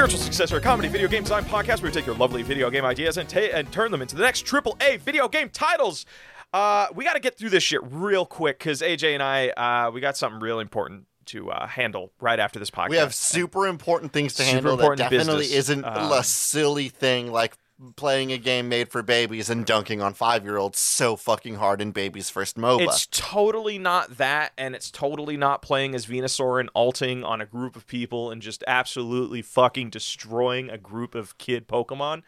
everybody. Welcome to Spiritual Successor, a comedy video game design podcast where we take your lovely video game ideas and, ta- and turn them into the next triple A video game titles. Uh, we got to get through this shit real quick because AJ and I, uh, we got something real important to uh, handle right after this podcast. We have super important things to Super handle that important definitely business. isn't Um, a silly thing like playing a game made for babies and dunking on five year olds so fucking hard in baby's first MOBA. It's totally not that, and it's totally not playing as Venusaur and alting on a group of people and just absolutely fucking destroying a group of kid Pokemon.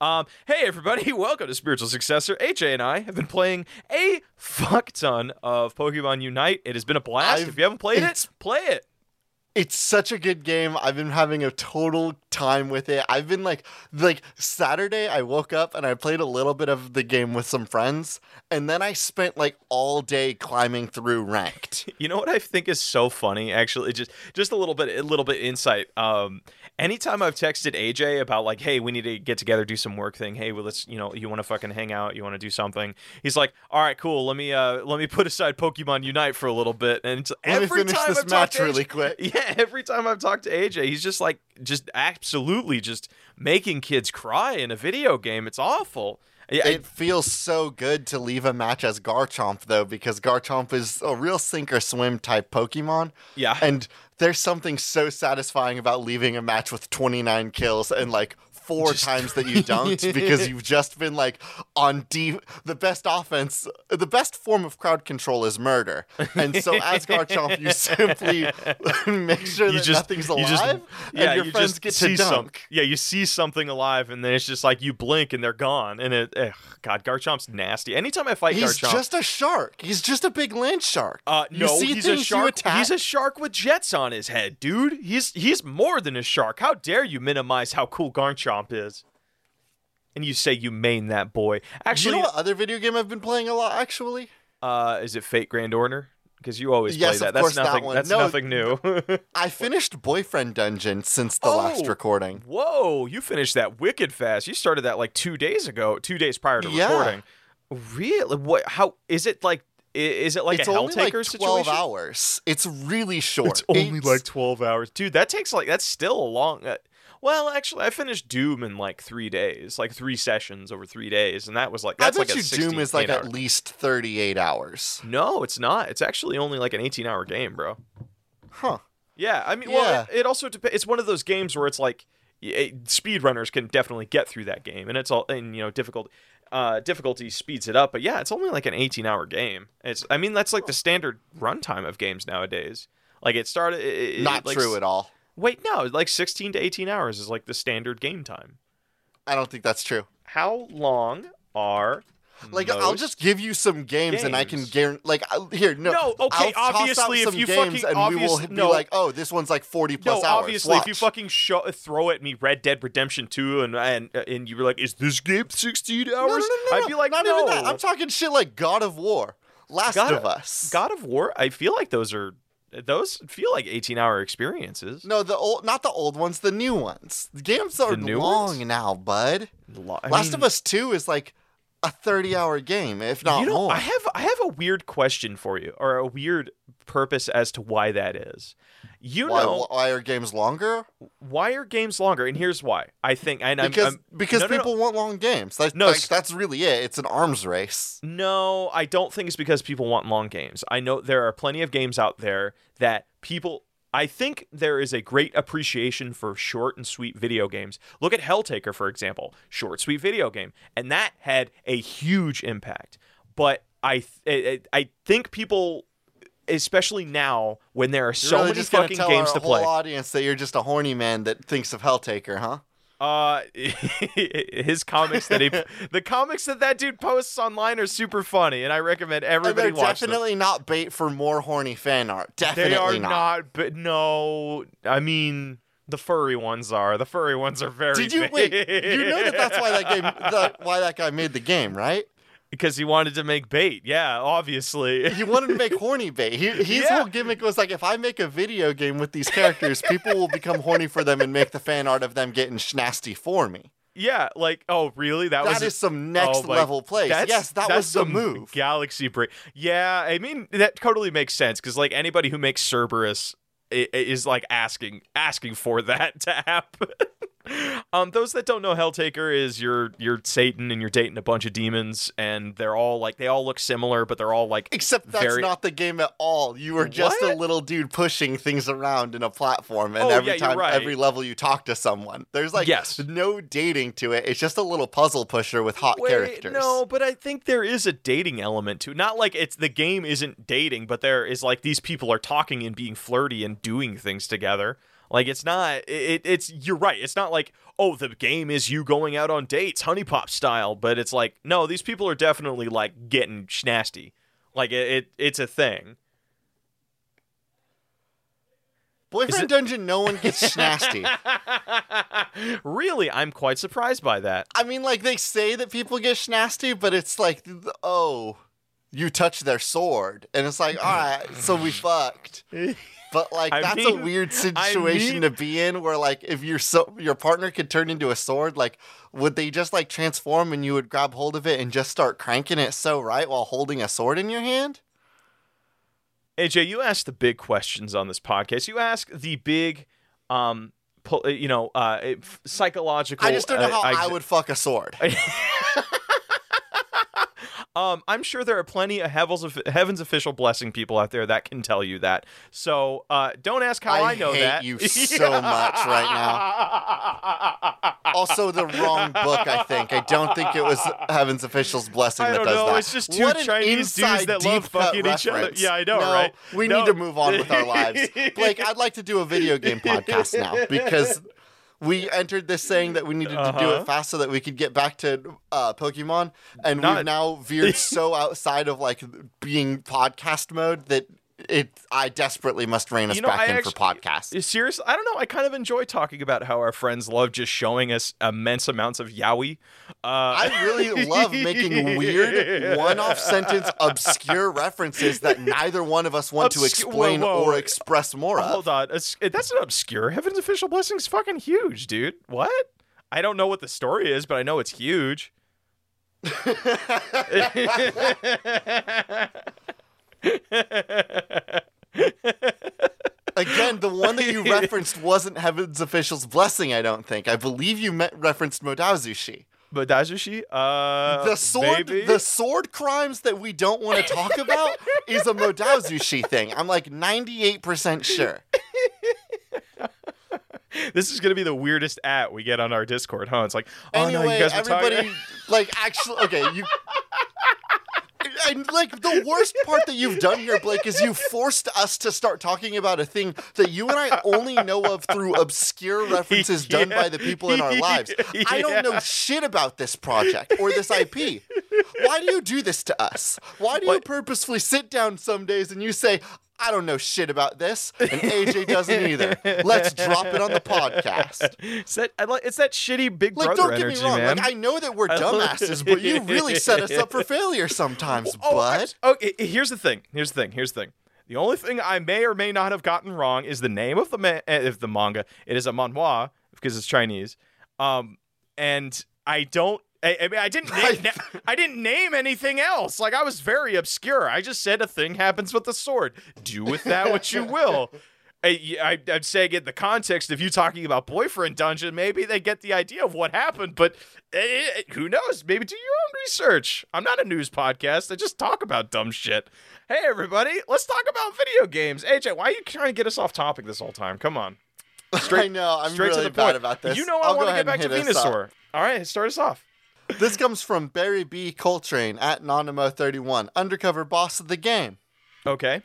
Um, hey everybody, welcome to Spiritual Successor. AJ and I have been playing a fuck ton of Pokemon Unite. It has been a blast. I've- if you haven't played it, play it. It's such a good game. I've been having a total time with it. I've been like like Saturday I woke up and I played a little bit of the game with some friends and then I spent like all day climbing through ranked. You know what I think is so funny? Actually, just just a little bit, a little bit insight. Um, anytime I've texted AJ about like, hey, we need to get together, do some work thing. Hey, well, let's, you know, you want to fucking hang out, you want to do something. He's like, all right, cool. Let me, uh, let me put aside Pokemon Unite for a little bit. And it's, Let me every finish time talked match AJ really quick. Yeah, every time I've talked to AJ, he's just like, just absolutely just making kids cry in a video game. It's awful. It feels so good to leave a match as Garchomp though, because Garchomp is a real sink or swim type Pokemon. yeah. And there's something so satisfying about leaving a match with 29 kills and like four Just- times that you dunked because you've just been like on deep. The best offense, the best form of crowd control is murder. And so as Garchomp, you simply make sure you that just nothing's you alive just, and yeah, your you friends just get see to some- yeah, you see something alive, and then it's just like you blink and they're gone. And it, ugh, God, Garchomp's nasty. Anytime I fight He's Garchomp, just a shark. He's just a big land shark. uh, you no, see he's a things, you shark. attack. He's a shark with jets on his head, dude. He's he's more than a shark. How dare you minimize how cool Garchomp is? And you say you main that boy. Actually, you know what other video game I've been playing a lot? Actually, uh, is it Fate Grand Order? Because you always Yes, play of that. course, That's that nothing. one. That's No. nothing new. I finished Boyfriend Dungeon since the last Oh. recording. Whoa, you finished that wicked fast. You started that like two days ago, two days prior to Yeah. recording. Really? What? How is it like? Is it like it's a only like 12 situation? hours. It's really short. It's only It's- like twelve hours, dude. That takes like that's still a long. Uh, well, actually, I finished Doom in like three days, like three sessions over three days, and that was like I that's bet like a you 16, Doom is like eight at least 38 hours. No, it's not. It's actually only like an eighteen-hour game, bro. Huh. Yeah, I mean, well, it, it also depends. it's one of those games where it's like it, speedrunners can definitely get through that game, and it's all and you know difficult uh, difficulty speeds it up. But yeah, it's only like an 18-hour game. It's I mean that's like the standard runtime of games nowadays. Like it started. It, it- Not like, true at all. Wait, no, like 16 to 18 hours is like the standard game time. I don't think that's true. How long are Like I'll just give you some games, and I can games. guarantee. Like here, no, No, okay, I'll obviously, if you games, fucking- and we will be no. like, oh, this one's like 40 plus no, hours. obviously, if you fucking show, throw at me Red Dead Redemption 2 and and and you were like, "Is this game 16 hours?" no, no, no, no, I'd be like, not "No." even that. I'm talking shit like God of War, Last God of Us. God of War, I feel like those are those feel like 18-hour experiences. No, the old, not the old ones, the new ones. The games are The long ones? now, bud. Lo- Last mean, of Us Two is like a thirty-hour game, if not you know, more. I have I have a weird question for you, or a weird purpose as to why that is. You why, know, why are games longer? why are games longer? And here's why. I think, and I'm, Because I'm because no, no, no. people want long games. That's, No, like, that's really it. It's an arms race. No, I don't think it's because people want long games. I know there are plenty of games out there that people. I think there is a great appreciation for short and sweet video games. Look at Helltaker, for example, short, sweet video game, and that had a huge impact. But I, th- I think people, especially now when there are You're so really many fucking games to whole play. audience that you're just a horny man that thinks of Helltaker, huh? Uh, his comics that he, the comics that that dude posts online are super funny, and I recommend And everybody they're watch them. definitely not bait for more horny fan art. Definitely They are not. not. but no, I mean the furry ones are. The furry ones are very. Did you wait? You know that that's why that game, that, why that guy made the game, right? Because he wanted to make bait. Yeah, obviously. He wanted to make horny bait. He, his Yeah. whole gimmick was like, if I make a video game with these characters, people will become horny for them and make the fan art of them getting schnasty for me. yeah, like oh really? That, That was is some next oh level. That's, yes, that was the move. Galaxy break. Yeah, I mean that totally makes sense because like anybody who makes Cerberus is like asking asking for that to happen. um, those that don't know, Helltaker is you're you're Satan and you're dating a bunch of demons, and they're all like they all look similar, but they're all like Except that's very- not the game at all. You were just a little dude pushing things around in a platform, and Oh, every yeah, time, right. every level, you talk to someone. There's like Yes. no dating to it. It's just a little puzzle pusher with hot Wait, characters. No, but I think there is a dating element to it. Not like it's the game isn't dating, but there is like these people are talking and being flirty and doing things together. Like it's not it, it's you're right. It's not like, oh, the game is you going out on dates, HuniePop style, but it's like, no, these people are definitely like getting schnasty. Like it, it it's a thing. Boyfriend it- Dungeon, no one gets nasty. really, I'm quite surprised by that. I mean, like they say that people get nasty, but it's like, oh, you touch their sword, and it's like, all right, so we fucked. But like I that's a mean- weird I situation mean- to be in, where like if your so your partner could turn into a sword, like would they just like transform and you would grab hold of it and just start cranking it so right while holding a sword in your hand? AJ, you ask the big questions on this podcast. You ask the big, um, you know, uh, psychological. I just don't know uh, how I ex- would fuck a sword. Um, I'm sure there are plenty of Heaven's, Heaven's official blessing people out there that can tell you that. So uh, don't ask how I, I know hate that. you so much right now. Also, the wrong book. I think. I don't think it was Heaven's official's blessing I that don't does know, that. it's just two What Chinese dudes inside that love fucking each other. Yeah, I know, No, right? We No. need to move on with our lives. Blake, I'd like to do a video game podcast now because we entered this saying that we needed to do Uh-huh. it fast so that we could get back to uh, Pokemon, and Not- we've now veered so outside of like being podcast mode that it. I desperately must rein us You know, back I in actu- for podcasts. Seriously, I don't know. I kind of enjoy talking about how our friends love just showing us immense amounts of yaoi. Uh, I really love making weird one-off sentence obscure references that neither one of us want to explain whoa, whoa. or express more of. Hold on. It's- That's an obscure. Heaven's official blessing's fucking huge, dude. What? I don't know what the story is, but I know it's huge. Again, the one that you referenced wasn't Heaven's Official's Blessing, I don't think. I believe you met, referenced Mo Dao Zu Shi. Modazushi? Uh, The sword baby? the sword crimes that we don't want to talk about is a Mo Dao Zu Shi thing. I'm like 98% sure. this is gonna be the weirdest at we get on our Discord, huh? It's like, oh anyway, no, you guys were everybody talking. like actually okay, you and like the worst part that you've done here, Blake, is you forced us to start talking about a thing that you and I only know of through obscure references done by the people in our lives. I don't know shit about this project or this IP. Why do you do this to us? Why do you purposefully sit down some days and you say, I don't know shit about this, and AJ doesn't either. Let's drop it on the podcast. It's that, like, it's that shitty Big Like, Brother don't get energy, me wrong. man. Like, I know that we're dumbasses, but you really set us up for failure sometimes, Oh, bud. I- okay. Here's the thing. Here's the thing. Here's the thing. The only thing I may or may not have gotten wrong is the name of the ma- eh, of the manga. It is a manhwa because it's Chinese. Um, and I don't. I, I mean, I didn't. Name, na- I didn't name anything else. Like I was very obscure. I just said a thing happens with the sword. Do with that what you will. I, I, I'd say get the context of you talking about boyfriend dungeon. Maybe they get the idea of what happened, but eh, eh, who knows? Maybe do your own research. I'm not a news podcast. I just talk about dumb shit. Hey, everybody, let's talk about video games. AJ, why are you trying to get us off topic this whole time? Come on, I know. I'm straight really to the bad point. about this. You know I want to get back to and hit us up. Venusaur. All right, start us off. This comes from Barry B. Coltrane at Nonimo31, undercover boss of the game. Okay.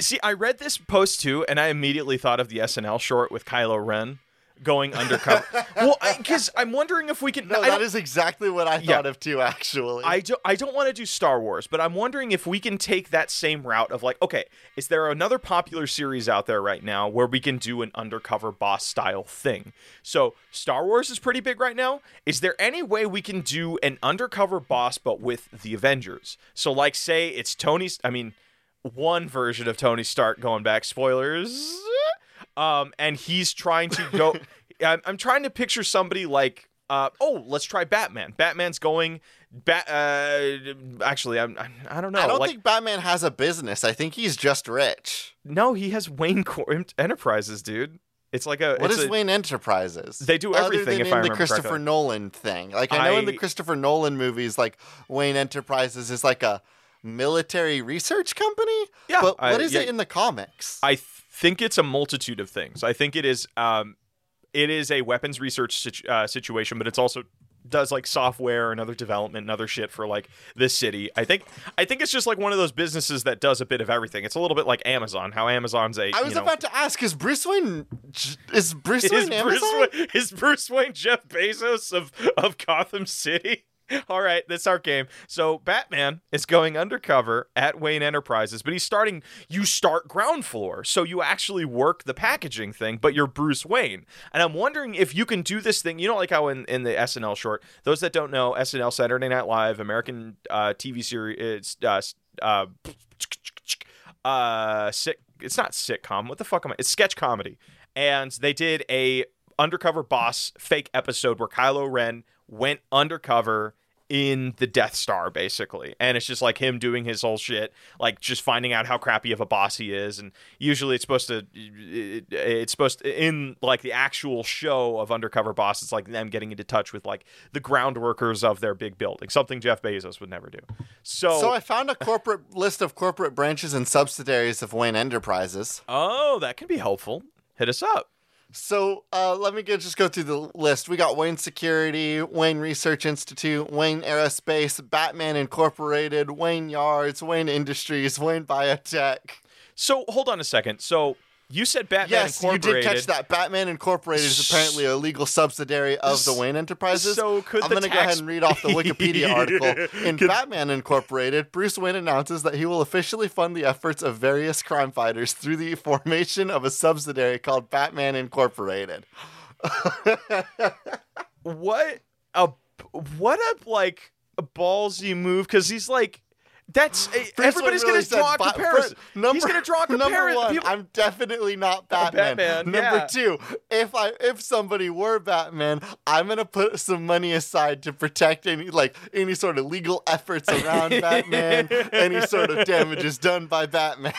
See, I read this post too, and I immediately thought of the SNL short with Kylo Ren going undercover. well, because I'm wondering if we can. No, that is exactly what I Yeah. thought of too, actually. I don't I don't want to do Star Wars, but I'm wondering if we can take that same route of like, okay, is there another popular series out there right now where we can do an undercover boss style thing? So Star Wars is pretty big right now. Is there any way we can do an undercover boss but with the Avengers? So like say it's Tony's I mean one version of Tony Stark going back spoilers um and he's trying to go I'm, I'm trying to picture somebody like Uh, oh, let's try Batman. Batman's going. Bat. Uh, actually, I'm, I'm. I don't know. I don't like, think Batman has a business. I think he's just rich. No, he has Wayne Cor- Enterprises, dude. It's like a. What is a- Wayne Enterprises? They do Other everything, than if I in the Christopher correctly. Nolan thing. Like I know in the Christopher Nolan movies, like Wayne Enterprises is like a military research company. Yeah, but I- what is yeah. it in the comics? I th- think it's a multitude of things. I think it is. Um, it is a weapons research situ- uh, situation, but it's also does like software and other development and other shit for like this city. I think. I think it's just like one of those businesses that does a bit of everything. It's a little bit like Amazon. How Amazon's a. I was you know, about to ask: Is Bruce Wayne? Is Bruce is Wayne Bruce, Amazon? Wayne, is Bruce Wayne Jeff Bezos of of Gotham City? All right, that's our game. So Batman is going undercover at Wayne Enterprises, but he's starting. You start ground floor, so you actually work the packaging thing, but you're Bruce Wayne. And I'm wondering if you can do this thing. You know, like how in, in the SNL short, those that don't know, SNL Saturday Night Live, American uh, TV series, it's uh, uh, uh, sit, it's not sitcom. What the fuck am I? It's sketch comedy, and they did a undercover boss fake episode where Kylo Ren went undercover in the Death Star, basically, and it's just like him doing his whole shit, like just finding out how crappy of a boss he is, and usually it's supposed to, it, it's supposed to, in like the actual show of undercover boss, it's like them getting into touch with like the ground workers of their big building, something Jeff Bezos would never do. So, So I found a corporate list of corporate branches and subsidiaries of Wayne Enterprises. oh, that can be helpful. Hit us up. So uh, let me get, just go through the list. We got Wayne Security, Wayne Research Institute, Wayne Aerospace, Batman Incorporated, Wayne Yards, Wayne Industries, Wayne Biotech. So hold on a second. So you said Batman yes, you did catch that. Batman Incorporated is apparently a legal subsidiary of the Wayne Enterprises. So could I'm going to go ahead and read off the Wikipedia article. In Could- Batman Incorporated, Bruce Wayne announces that he will officially fund the efforts of various crime fighters through the formation of a subsidiary called Batman Incorporated. What a what a like a ballsy move because he's like that's eh, Bruce everybody's really gonna draw a Ba- comparison. number, he's gonna draw a Number comparison. one, People- I'm definitely not Batman. Batman, number yeah. two, if I if somebody were Batman, I'm gonna put some money aside to protect any like any sort of legal efforts around Batman, any sort of damages done by Batman.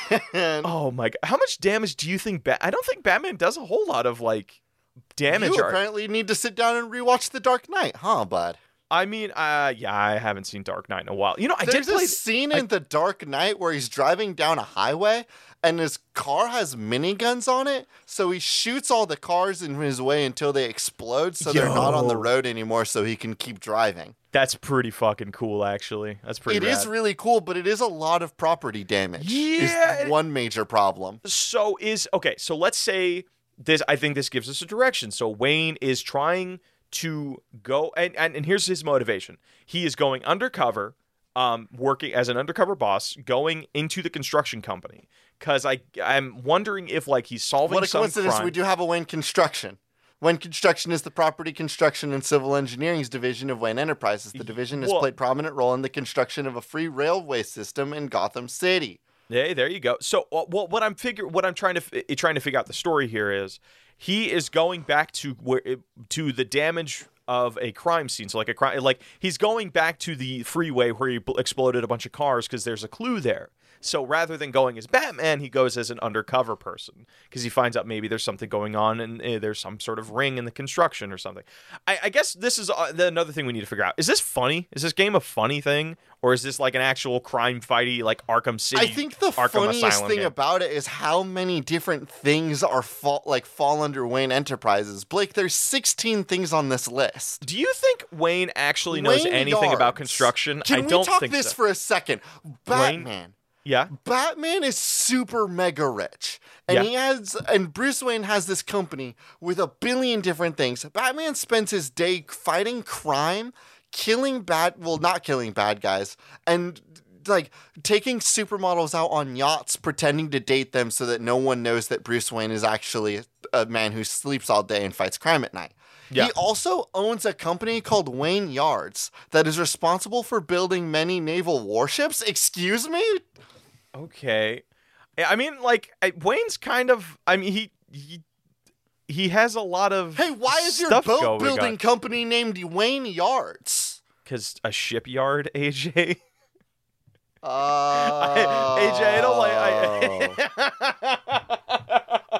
oh my god, how much damage do you think? Bat- I don't think Batman does a whole lot of like damage. you art. apparently need to sit down and rewatch The Dark Knight, huh, bud? I mean, uh, yeah, I haven't seen Dark Knight in a while. You know, I There's did play. a scene I- in The Dark Knight where he's driving down a highway and his car has miniguns on it. So he shoots all the cars in his way until they explode so they're not on the road anymore so he can keep driving. That's pretty fucking cool, actually. That's pretty. Cool. It is rad. really cool, but it is a lot of property damage. Yeah, Is one major problem. so is okay so let's say this i think this gives us a direction so wayne is trying to go and, and, and here's his motivation he is going undercover um, working as an undercover boss going into the construction company because i i'm wondering if like he's solving What a some coincidence, crime. we do have a Wayne Construction. Wayne Construction is the property construction and civil engineering's division of Wayne Enterprises. The division has Well- played prominent role in the construction of a free railway system in Gotham City. Hey, there you go. So, uh, well, what I'm figure, what I'm trying to f- trying to figure out the story here is, he is going back to where eh, to the damage of a crime scene. So, like a crime, like he's going back to the freeway where he bl- exploded a bunch of cars because there's a clue there. So rather than going as Batman, he goes as an undercover person because he finds out maybe there's something going on and uh, there's some sort of ring in the construction or something. I, I guess this is uh, another thing we need to figure out. Is this funny? Is this game a funny thing, or is this like an actual crime fighty like Arkham City? I think the Arkham funniest Asylum thing game? about it is how many different things are fall, like fall under Wayne Enterprises. Blake, there's 16 things on this list. Do you think Wayne actually knows Wayne anything about construction? Can I we don't talk this so. for a second? Batman. Yeah. Batman is super mega rich. And Yeah. he has and Bruce Wayne has this company with a billion different things. Batman spends his day fighting crime, killing bad well, not killing bad guys, and like taking supermodels out on yachts pretending to date them so that no one knows that Bruce Wayne is actually a man who sleeps all day and fights crime at night. Yeah. He also owns a company called Wayne Yards that is responsible for building many naval warships. Excuse me? Okay. I mean, like I- Wayne's kind of. I mean, he he he has a lot of Hey, why is your boat building on. company named Wayne Yards? Cause a shipyard, AJ. Uh, AJ, I don't like. I,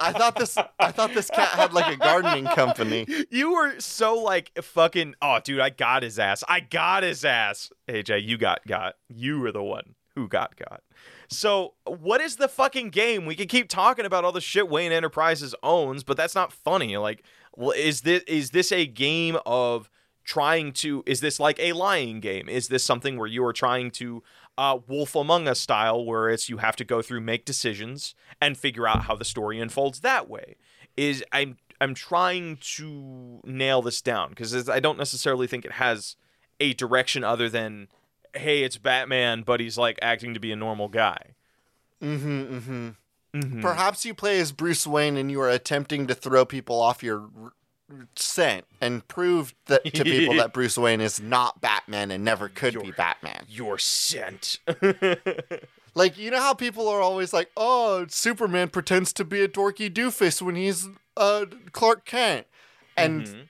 I thought this. I thought this cat had like a gardening company. you were so like fucking. Oh, dude, I got his ass. I got his ass. AJ, you got got. You were the one who got got. So, what is the fucking game? We can keep talking about all the shit Wayne Enterprises owns, but that's not funny. Like, well, is this is this a game of trying to? Is this like a lying game? Is this something where you are trying to uh, Wolf Among Us style, where it's you have to go through, make decisions, and figure out how the story unfolds that way? Is I'm I'm trying to nail this down because I don't necessarily think it has a direction other than hey, it's Batman, but he's like acting to be a normal guy. Mm-hmm. Mm-hmm. Mhm. Perhaps you play as Bruce Wayne and you are attempting to throw people off your r- and proved that to people that Bruce Wayne is not Batman and never could be Batman. Your scent. Like you know how people are always like, "Oh, Superman pretends to be a dorky doofus when he's uh, Clark Kent," and Mhm.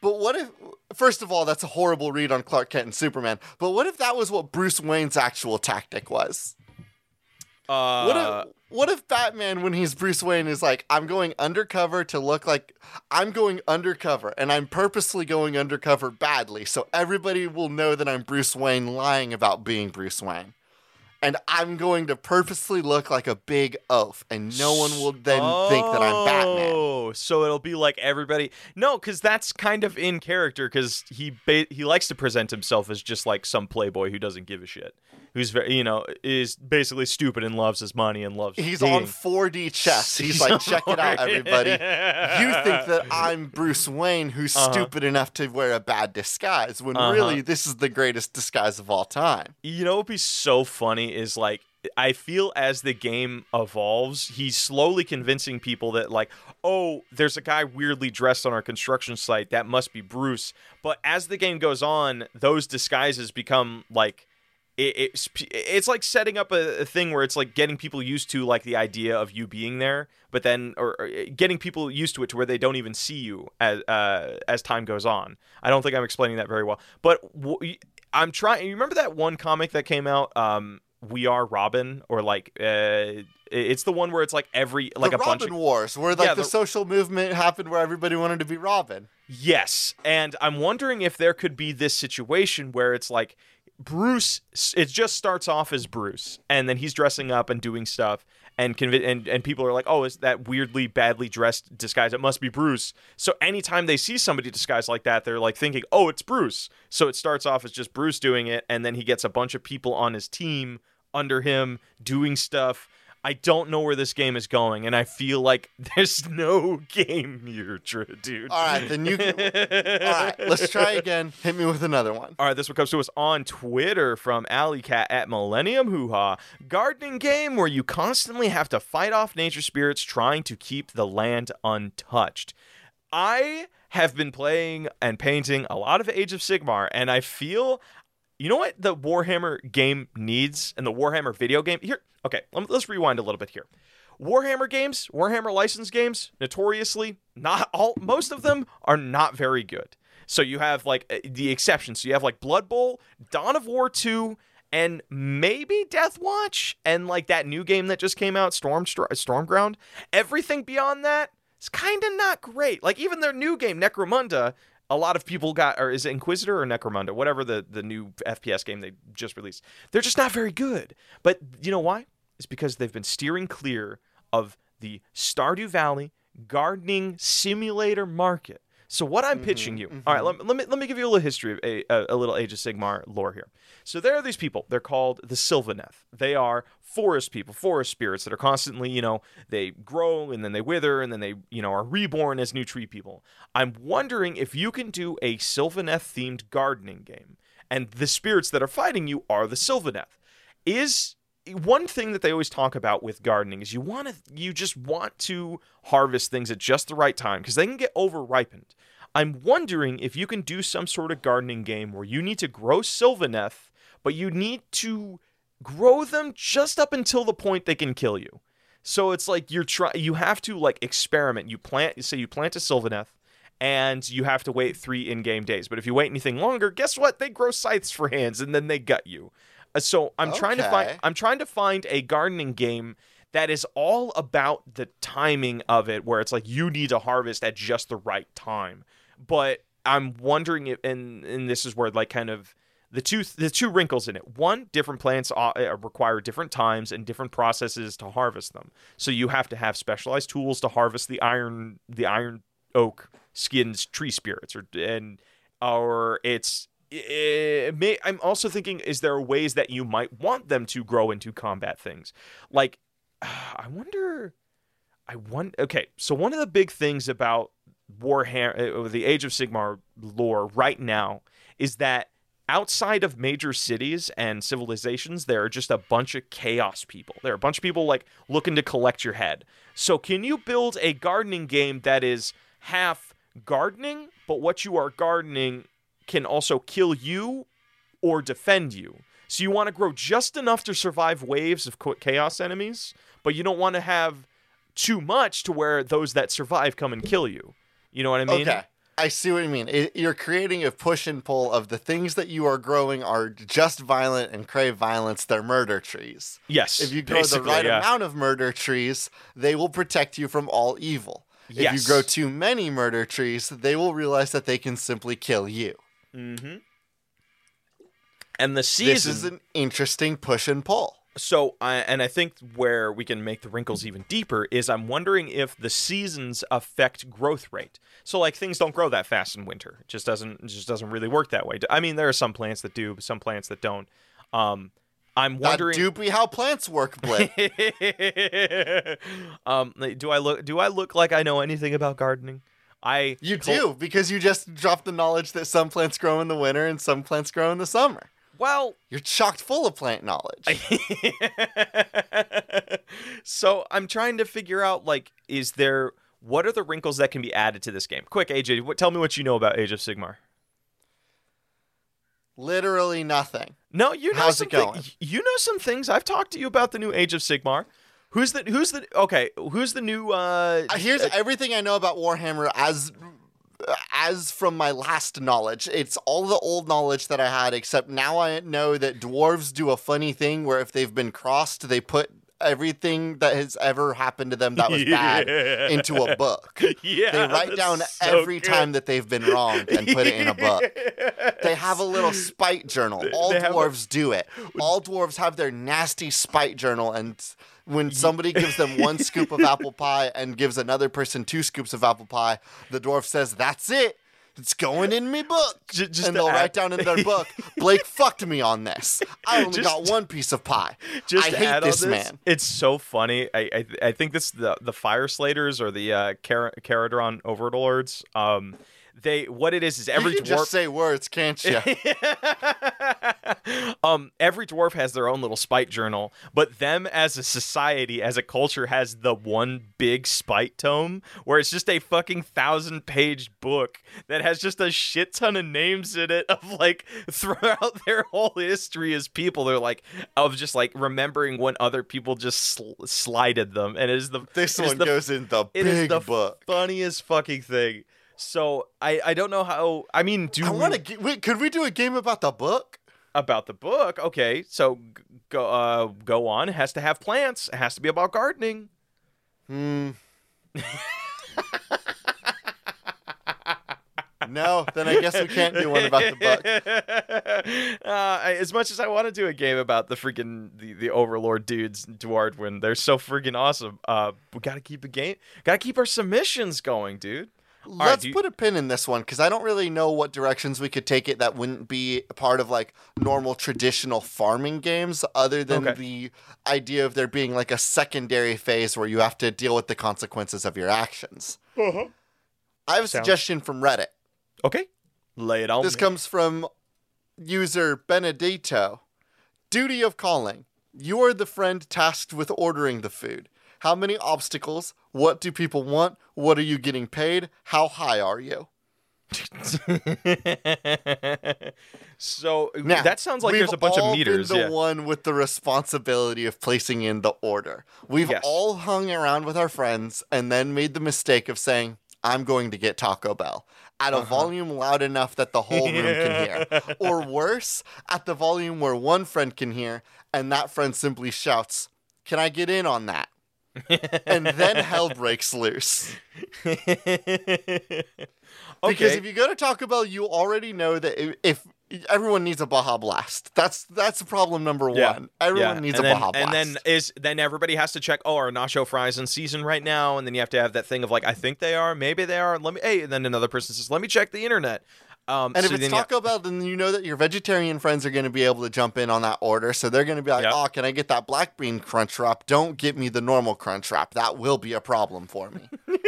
But what if, first of all, that's a horrible read on Clark Kent and Superman. But what if that was what Bruce Wayne's actual tactic was? Uh, What if, what if Batman, when he's Bruce Wayne, is like, I'm going undercover to look like I'm going undercover, and I'm purposely going undercover badly, so everybody will know that I'm Bruce Wayne lying about being Bruce Wayne. And I'm going to purposely look like a big oaf, and no one will then think that I'm Batman. Oh, so it'll be like everybody. No, because that's kind of in character. Because he ba- he likes to present himself as just like some playboy who doesn't give a shit, who's very you know is basically stupid and loves his money and loves. He's dating. on 4D chess. He's like, check it out, everybody. You think that I'm Bruce Wayne who's Uh-huh. stupid enough to wear a bad disguise when Uh-huh. really this is the greatest disguise of all time. You know what would be so funny is like I feel as the game evolves, he's slowly convincing people that like, oh, there's a guy weirdly dressed on our construction site. That must be Bruce. But as the game goes on, those disguises become like it, it's it's like setting up a, a thing where it's like getting people used to like the idea of you being there, but then or, or getting people used to it to where they don't even see you as uh, as time goes on. I don't think I'm explaining that very well, but w- I'm trying. You remember that one comic that came out? Um, we are Robin, or like uh, it's the one where it's like every like the a bunch Robin of Wars, where like Yeah, the, the- social movement happened where everybody wanted to be Robin. Yes, and I'm wondering if there could be this situation where it's like Bruce. It just starts off as Bruce, and then he's dressing up and doing stuff, and convi- and and people are like, "Oh, is that weirdly badly dressed disguise? It must be Bruce." So anytime they see somebody disguised like that, they're like thinking, "Oh, it's Bruce." So it starts off as just Bruce doing it, and then he gets a bunch of people on his team under him doing stuff. I don't know where this game is going, and I feel like there's no game here, dude. All right, then you. Can, all right, let's try again. Hit me with another one. All right, this one comes to us on Twitter from AlleyCat at Millennium Hoo Ha. Gardening game where you constantly have to fight off nature spirits trying to keep the land untouched. I have been playing and painting a lot of Age of Sigmar, and I feel. You know what the Warhammer game needs and the Warhammer video game? Here, okay, let's rewind a little bit here. Warhammer games, Warhammer license games, notoriously, not all, most of them are not very good. So you have like uh, the exceptions. So you have like Blood Bowl, Dawn of War 2, and maybe Death Watch, and like that new game that just came out, Storm Stormground. Everything beyond that is kind of not great. Like even their new game, Necromunda, a lot of people got, or is it Inquisitor or Necromunda, whatever the the new FPS game they just released. They're just not very good. But you know why? It's because they've been steering clear of the Stardew Valley gardening simulator market. So what I'm pitching mm-hmm, you, all right, mm-hmm. let, let me let me give you a little history of a, a, a little Age of Sigmar lore here. So there are these people. They're called the Sylvaneth. They are forest people, forest spirits that are constantly, you know, they grow and then they wither and then they, you know, are reborn as new tree people. I'm wondering if you can do a Sylvaneth themed gardening game, and the spirits that are fighting you are the Sylvaneth. Is one thing that they always talk about with gardening is you want to you just want to harvest things at just the right time because they can get over ripened. I'm wondering if you can do some sort of gardening game where you need to grow Sylvaneth, but you need to grow them just up until the point they can kill you. So it's like you're trying. You have to like experiment. You plant. Say you plant a Sylvaneth, and you have to wait three in-game days. But if you wait anything longer, guess what? They grow scythes for hands, and then they gut you. Uh, So I'm trying to find. I'm trying to find a gardening game that is all about the timing of it, where it's like you need to harvest at just the right time. But I'm wondering if, and and this is where like kind of the two the two wrinkles in it. One, different plants uh, uh, require different times and different processes to harvest them. So you have to have specialized tools to harvest the iron the iron oak skins tree spirits or and or it's it may, I'm also thinking is there ways that you might want them to grow into combat things? Like I wonder I want okay, so one of the big things about Warhammer uh, the Age of Sigmar lore right now is that outside of major cities and civilizations there are just a bunch of chaos people. There are a bunch of people like looking to collect your head. So can you build a gardening game that is half gardening, but what you are gardening can also kill you or defend you. So you want to grow just enough to survive waves of chaos enemies, but you don't want to have too much to where those that survive come and kill you. You know what I mean? Okay. I see what you mean. It, you're creating a push and pull of the things that you are growing are just violent and crave violence. They're murder trees. Yes. If you grow the right yeah. amount of murder trees, they will protect you from all evil. If you grow too many murder trees, they will realize that they can simply kill you. Mm-hmm. And the season. This is an interesting push and pull. So, I, and I think where we can make the wrinkles even deeper is I'm wondering if the seasons affect growth rate. So, like things don't grow that fast in winter. It just doesn't. It just doesn't really work that way. I mean, there are some plants that do, but some plants that don't. Um, I'm That wondering. do be how plants work, Blake. um, do I look? Do I look like I know anything about gardening? I you do, because you just dropped the knowledge that some plants grow in the winter and some plants grow in the summer. Well, You're chocked full of plant knowledge. so I'm trying to figure out like, is there what are the wrinkles that can be added to this game? Quick, AJ, what, tell me what you know about Age of Sigmar. Literally nothing. No, you know How's some it going? thi- you know some things. I've talked to you about the new Age of Sigmar. Who's the who's the okay? Who's the new? uh Uh, Here's everything I know about Warhammer as as from my last knowledge. It's all the old knowledge that I had, except now I know that dwarves do a funny thing where if they've been crossed, they put everything that has ever happened to them that was bad into a book. Yeah, They write down so every good. time that they've been wronged and put it in a book. They have a little spite journal. All have a- dwarves do it. All dwarves have their nasty spite journal, and when somebody gives them one scoop of apple pie and gives another person two scoops of apple pie, the dwarf says, "That's it. It's going in me book." Ju- just and they'll write down in their book, "Blake fucked me on this. I only Just- got one piece of pie. Just I hate this this, man." It's so funny. I I, I think this the the Fyreslayers or the uh, Car- Kharadron Overlords. Um, they what it is is every you can dwarf. just say words, can't you? um, every dwarf has their own little spite journal, but them as a society, as a culture, has the one big spite tome where it's just a fucking thousand page book that has just a shit ton of names in it of like throughout their whole history as people. They're like of just like remembering when other people just sl- slided them, and it is the This one the goes in the big the book. funniest fucking thing. So I I don't know how. I mean, do I we- want to. Wait, could we do a game about the book? about the book. Okay, so go uh, go on. It has to have plants. It has to be about gardening. Hmm. no, then I guess we can't do one about the book. uh, as much as I want to do a game about the freaking the, the Overlord dudes, Duardin, they're so freaking awesome. Uh, we gotta keep a game. Gotta keep our submissions going, dude. Right, Let's do you- put a pin in this one because I don't really know what directions we could take it that wouldn't be part of like normal traditional farming games, other than Okay. the idea of there being like a secondary phase where you have to deal with the consequences of your actions. Uh-huh. I have a Sounds- suggestion from Reddit. Okay, lay it on. This me. comes from user Benedito. Duty of calling. You are the friend tasked with ordering the food. How many obstacles? What do people want? What are you getting paid? How high are you? so Now, that sounds like there's a bunch of meters. Been the Yeah. one with the responsibility of placing in the order. We've Yes. all hung around with our friends and then made the mistake of saying, "I'm going to get Taco Bell." At a Uh-huh. volume loud enough that the whole room can hear. Or worse, at the volume where one friend can hear, and that friend simply shouts, Can I get in on that? And then hell breaks loose. okay. Because if you go to Taco Bell, you already know that i- if, everyone needs a Baja Blast. That's that's problem number Yeah. one. Everyone yeah. needs and a then, Baja Blast. And then is then everybody has to check. Oh, are nacho fries in season right now? And then you have to have that thing of like, I think they are, maybe they are. Let me. Hey, and then another person says, let me check the internet. Um, And so if it's you- Taco Bell, then you know that your vegetarian friends are going to be able to jump in on that order. So they're going to be like, Yep. "Oh, can I get that black bean crunch wrap? Don't get me the normal crunch wrap. That will be a problem for me."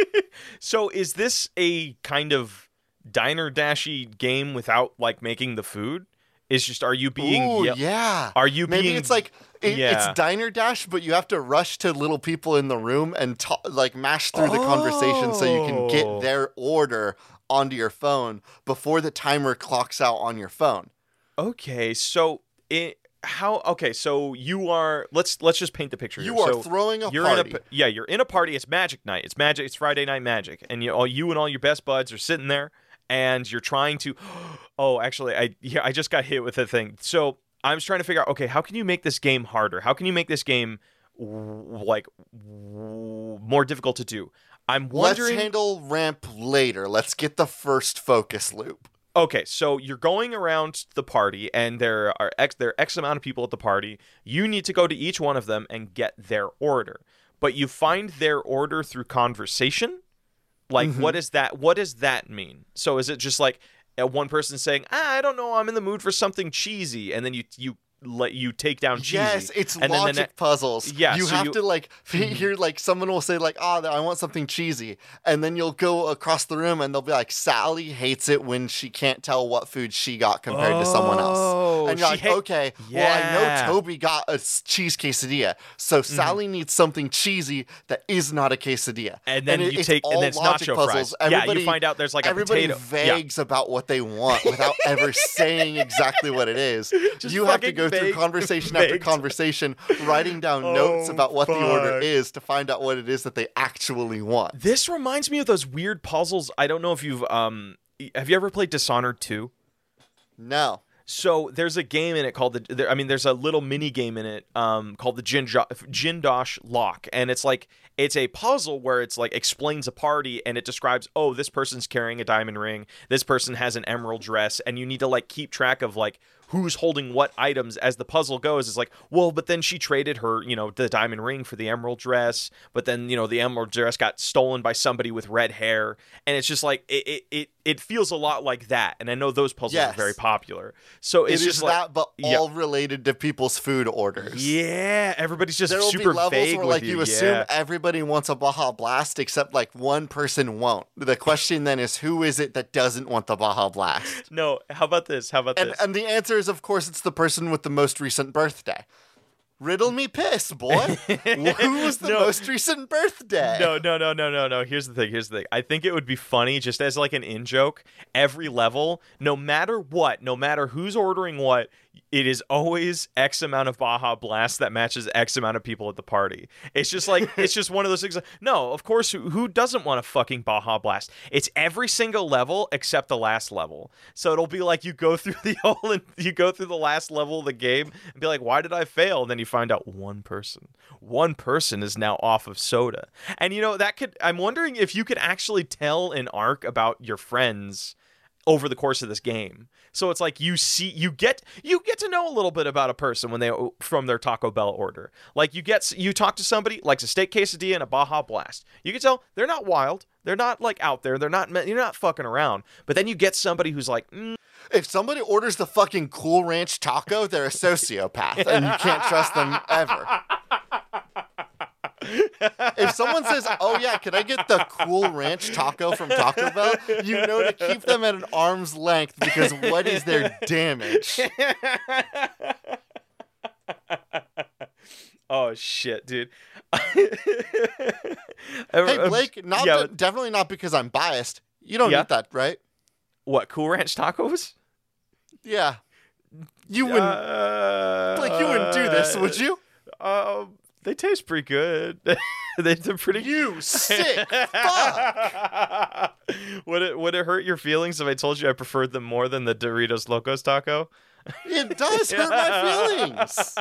So is this a kind of diner dashy game without like making the food? Is just are you being Ooh, ye- yeah. are you Maybe being it's like it, Yeah. it's diner dash, but you have to rush to little people in the room and ta- like mash through the conversation so you can Oh. get their order onto your phone before the timer clocks out on your phone. okay? So it how okay? So you are let's let's just paint the picture. You here. are So throwing a you're party. in a yeah you're in a party. It's magic night. It's magic. It's Friday night magic, and you all you and all your best buds are sitting there, and you're trying to. Oh, actually, I yeah I just got hit with a thing. So I'm just trying to figure out okay how can you make this game harder? How can you make this game like more difficult to do? I'm wondering. Let's handle ramp later. Let's get the first focus loop. Okay, so you're going around the party, and there are x there are x amount of people at the party. You need to go to each one of them and get their order, but you find their order through conversation. Like, Mm-hmm. what is that? What does that mean? So is it just like uh, one person saying, ah, "I don't know, I'm in the mood for something cheesy," and then you you let you take down cheesy? Yes, it's and then logic ne- puzzles. Yeah, you so have you- to like Mhm. hear like someone will say like, "Ah, I want something cheesy," and then you'll go across the room and they'll be like, "Sally hates it when she can't tell what food she got compared to someone else." Oh, And you're like, ha- "Okay, well, I know Toby got a cheese quesadilla, so Mm-hmm. Sally needs something cheesy that is not a quesadilla." and then it- you it's take and all then it's logic nacho puzzles. fries. Yeah, Everybody- you find out there's like a Everybody potato. Yeah. vagues about what they want without ever saying exactly what it is. Just you have to go through conversation after conversation, writing down notes Oh, about what the order is to find out what it is that they actually want. This reminds me of those weird puzzles. I don't know if you've um have you ever played Dishonored 2? No. So there's a game in it called the. There, I mean, there's a little mini game in it um, called the Jinjo- Jindosh Lock, and it's like it's a puzzle where it's like explains a party and it describes, oh, this person's carrying a diamond ring, this person has an emerald dress, and you need to like keep track of like who's holding what items as the puzzle goes. is like, well, but then she traded her, you know, the diamond ring for the emerald dress, but then you know the emerald dress got stolen by somebody with red hair, and it's just like it it it, it feels a lot like that. And I know those puzzles Yes. are very popular, so It it's is just like. that, but yeah. all related to people's food orders. Yeah, everybody's just There will super be levels vague where, like, you. you assume yeah. everybody wants a Baja Blast, except like one person won't. The question then is, who is it that doesn't want the Baja Blast? No, how about this? How about And this? and the answer of course, it's the person with the most recent birthday. Riddle me piss, boy. Who was the No. most recent birthday? no, no, no, no, no, no. Here's the thing. Here's the thing. I think it would be funny just as like an in joke. Every level, no matter what, no matter who's ordering what, it is always X amount of Baja Blast that matches X amount of people at the party. It's just like it's just one of those things. like, No, of course, who, who doesn't want a fucking Baja Blast? It's every single level except the last level. So it'll be like you go through the whole, and you go through the last level of the game and be like, why did I fail? And then you find out one person, one person is now off of soda. And you know that could. I'm wondering if you could actually tell an arc about your friends over the course of this game. So it's like you see you get you get to know a little bit about a person when they from their Taco Bell order. Like you get you talk to somebody likes a steak quesadilla and a Baja Blast. You can tell they're not wild. They're not like out there. They're not you're not fucking around. But then you get somebody who's like, mm, If somebody orders the fucking Cool Ranch taco, they're a sociopath, and you can't trust them ever. If someone says, "Oh yeah, can I get the Cool Ranch taco from Taco Bell?" you know to keep them at an arm's length because what is their damage? oh shit, dude. Hey Blake, not yeah, that- definitely not because I'm biased. You don't Yeah. eat that, right? What Cool Ranch tacos? Yeah. You wouldn't Uh, like you wouldn't do this, would you? Um, they taste pretty good. they, they're pretty. You sick fuck. would it would it hurt your feelings if I told you I preferred them more than the Doritos Locos taco? It does hurt my feelings.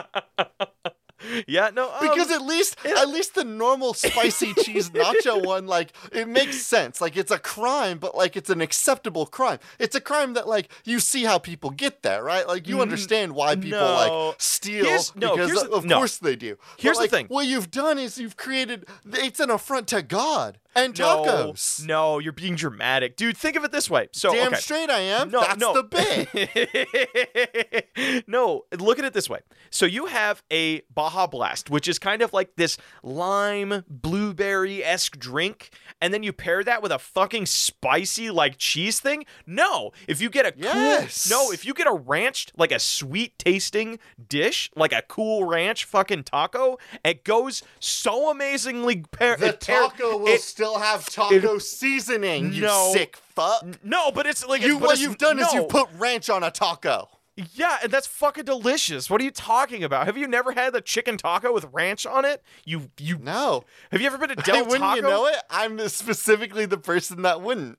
Yeah, no, um, Because at least at least the normal spicy cheese nacho one, like it makes sense. Like it's a crime, but like it's an acceptable crime. It's a crime that like you see how people get there, right? Like you understand why people no. like steal Here's- no, because here's the- of no. course they do. But, Here's the thing. What you've done is you've created it's an affront to God and no, tacos. no, you're being dramatic, dude. Think of it this way. So Damn okay. straight I am. No, That's no. the bit. no, look at it this way. So you have a Baja Blast, which is kind of like this lime blueberry esque drink, and then you pair that with a fucking spicy like cheese thing. No, if you get a Yes. cool, no, if you get a ranch like a sweet tasting dish, like a cool ranch fucking taco, it goes so amazingly pair. The it pair- taco will it- still have taco seasoning, you No. sick fuck. no, but it's like You but what you've done is you've put ranch on a taco. Yeah, and that's fucking delicious. What are you talking about? Have you never had the chicken taco with ranch on it? You you No. have you ever been to Del wouldn't Taco? you know it? I'm specifically the person that wouldn't.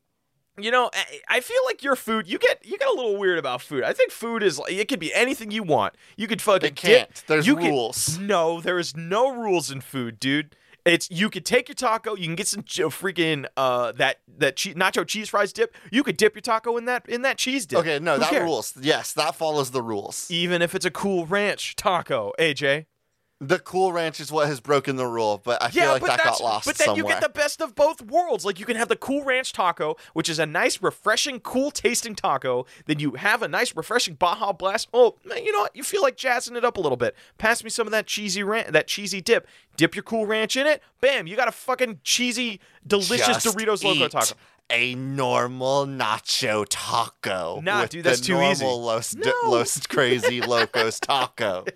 You know, I, I feel like your food. You get you get a little weird about food. I think food is like it could be anything you want. You could fucking It can't. dip- There's could- rules. no, there is no rules in food, dude. It's you could take your taco, you can get some freaking uh that that che- nacho cheese fries dip. You could dip your taco in that in that cheese dip. Okay, no, Who that cares? rules. Yes, that follows the rules. Even if it's a cool ranch taco, AJ. The Cool Ranch is what has broken the rule, but I feel like that got lost but then somewhere. you get the best of both worlds. Like you can have the Cool Ranch taco, which is a nice, refreshing, cool tasting taco. Then you have a nice, refreshing Baja Blast. Oh, man, you know what? You feel like jazzing it up a little bit. Pass me some of that cheesy ran- that cheesy dip. Dip your Cool Ranch in it. Bam! You got a fucking cheesy, delicious Just Doritos Loco taco. A normal nacho taco. Nah, with dude, that's the too normal easy. Los, No. Los Crazy Locos taco.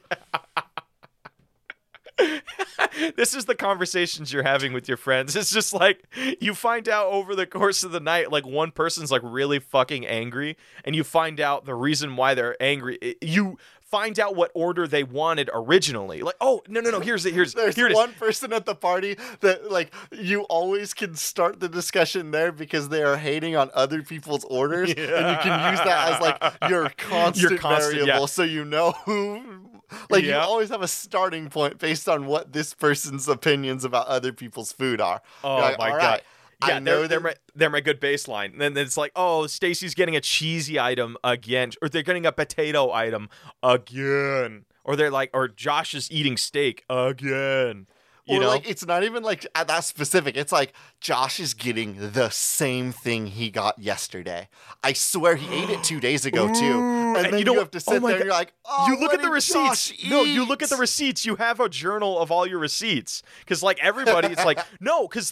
this is the conversations you're having with your friends. It's just like you find out over the course of the night, like one person's like really fucking angry, and you find out the reason why they're angry. It- You find out what order they wanted originally. Like, oh no no no, here's it. Here's There's here it one person at the party that like you always can start the discussion there because they are hating on other people's orders, and you can use that as like your constant, constant, yeah. variable, so you know who. Like you always have a starting point based on what this person's opinions about other people's food are. Oh like, my "All god. right, Yeah, know they're, they're my they're my good baseline. And then it's like, oh, Stacy's getting a cheesy item again, or they're getting a potato item again, or they're like, or Josh is eating steak again. You or know, like it's not even like that specific. It's like Josh is getting the same thing he got yesterday. I swear he ate it two days ago too. Ooh, And then you you, have to sit Oh there and you're like, oh, you look at the receipts. No, you look at the receipts. You have a journal of all your receipts. Because, like, everybody, it's like, no, because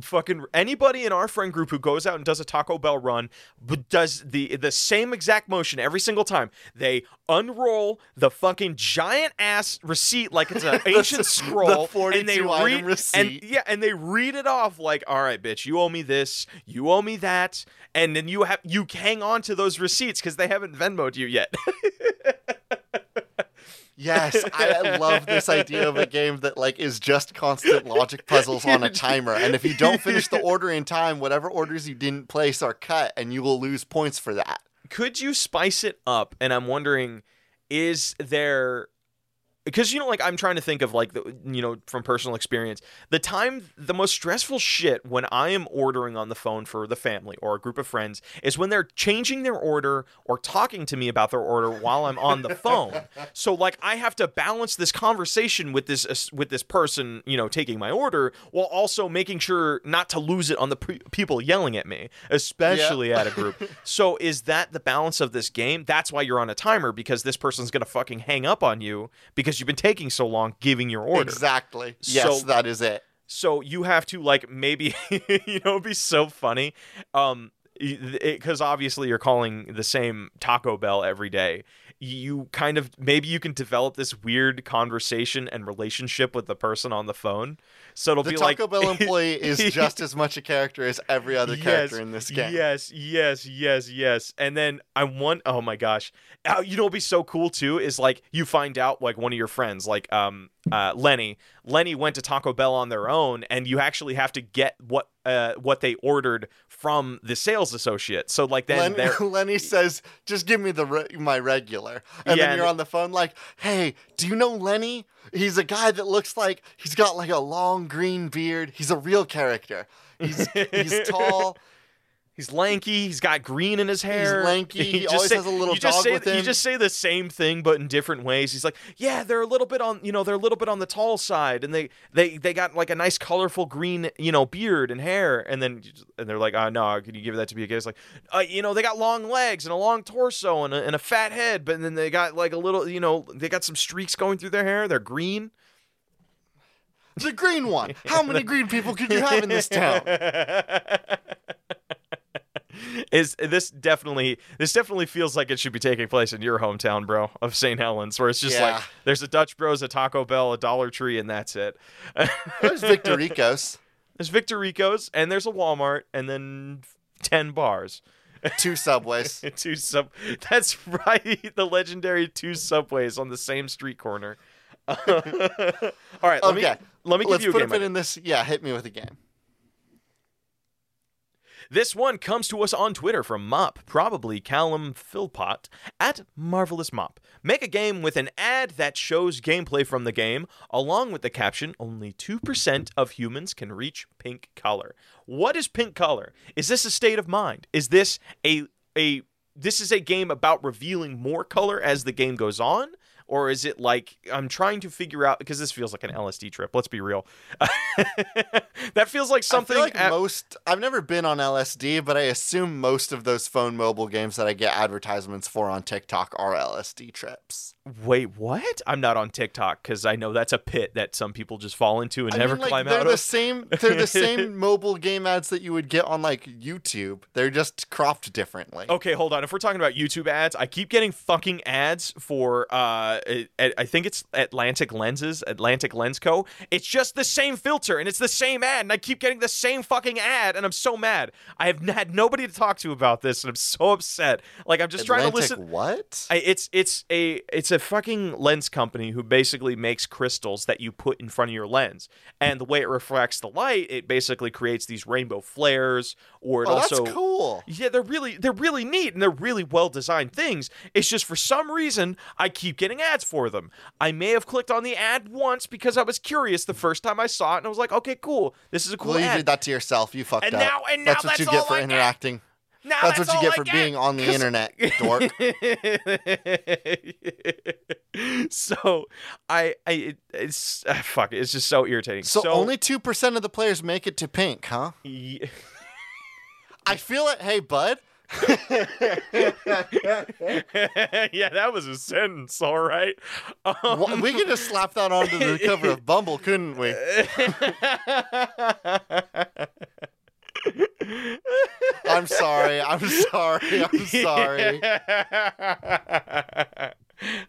fucking anybody in our friend group who goes out and does a Taco Bell run but does the the same exact motion every single time. They unroll the fucking giant ass receipt like it's an ancient scroll, and they 42 item read and yeah, and they read it off like, all right, bitch, you owe me this, you owe me that, and then you have you hang on to those receipts because they haven't Venmoed you yet. Yes, I love this idea of a game that like is just constant logic puzzles on a timer. And if you don't finish the order in time, whatever orders you didn't place are cut and you will lose points for that. could you spice it up? And I'm wondering, is there because you know, like I'm trying to think of like the you know from personal experience, the time the most stressful shit when I am ordering on the phone for the family or a group of friends is when they're changing their order or talking to me about their order while I'm on the phone. So like I have to balance this conversation with this uh, with this person, you know, taking my order while also making sure not to lose it on the pe- people yelling at me, especially at a group. So is that the balance of this game? That's why you're on a timer because this person's going to fucking hang up on you because you've been taking so long giving your order. Exactly. Yes, So- that is it. So you have to like maybe you know it'd be so funny um because obviously you're calling the same Taco Bell every day. You kind of maybe you can develop this weird conversation and relationship with the person on the phone. So it'll The be Taco like Taco Bell employee is just as much a character as every other character in this game. Yes, yes, yes, yes. And then I want oh my gosh. Oh, you know what'd be so cool too is like you find out like one of your friends, like um uh Lenny. Lenny went to Taco Bell on their own and you actually have to get what uh what they ordered from the sales associate. So like then Len- they're Lenny says, "Just give me the re- my regular," and Yeah, then you're on the phone like, "Hey, do you know Lenny? He's a guy that looks like he's got like a long green beard. He's a real character. He's he's tall. He's lanky. He's got green in his hair. He's lanky, he just always has a little you dog say, with You him. just say the same thing, but in different ways. He's like, yeah, they're a little bit on, you know, they're a little bit on the tall side, and they they they got like a nice colorful green, you know, beard and hair, and then and they're like, oh no, can you give that to me again? It's like, uh, you know, they got long legs and a long torso and a, and a fat head, but then they got like a little, you know, they got some streaks going through their hair. They're green. The green one. How many green people could you have in this town? is this definitely this definitely feels like it should be taking place in your hometown, bro, of St. Helens, where it's just Yeah. like there's a Dutch Bros, a Taco Bell, a Dollar Tree, and that's it. There's Victor Ricos. There's Victor Rico's, and there's a Walmart, and then ten bars. Two subways. two sub. That's right, the legendary two subways on the same street corner. All right, let Okay. me let me give Let's you a put game pin in this. Yeah, hit me with a game. This one comes to us on Twitter from Mop, probably Callum Philpott, at Marvelous Mop. Make a game with an ad that shows gameplay from the game, along with the caption, only 2% of humans can reach pink color. What is pink color? Is this a state of mind? Is this a a this is a game about revealing more color as the game goes on? Or is it like I'm trying to figure out because this feels like an LSD trip. Let's be real. that feels like something. I feel like at- most. I've never been on LSD, but I assume most of those phone mobile games that I get advertisements for on TikTok are LSD trips. Wait, what? I'm not on TikTok because I know that's a pit that some people just fall into and I never mean, like, climb they're out the of. same. They're the same mobile game ads that you would get on like YouTube. They're just cropped differently. Okay, hold on. If we're talking about YouTube ads, I keep getting fucking ads for uh I think it's Atlantic Lenses, Atlantic Lens Co. It's just the same filter and it's the same ad and I keep getting the same fucking ad and I'm so mad. I have had nobody to talk to about this and I'm so upset. Like I'm just trying to listen What? I, it's it's a it's a fucking lens company who basically makes crystals that you put in front of your lens, and the way it reflects the light, it basically creates these rainbow flares. Or it oh, also, that's cool. yeah, they're really they're really neat and they're really well designed things. It's just for some reason I keep getting ads for them. I may have clicked on the ad once because I was curious the first time I saw it, and I was like, okay, cool, this is a cool well, you did that to yourself. You fucked And up. now- and now that's what that's you all get for I get. Now That's, what you get I for being on the internet, dork. so I I it, it's ah, fuck it, it's just so irritating. So, only two percent of the players make it to pink, huh? Ye- I feel it. Hey, bud. yeah, that was a sentence, all right. Um, Wha- we could just slap that onto the cover of Bumble, couldn't we? I'm sorry. I'm sorry. I'm sorry.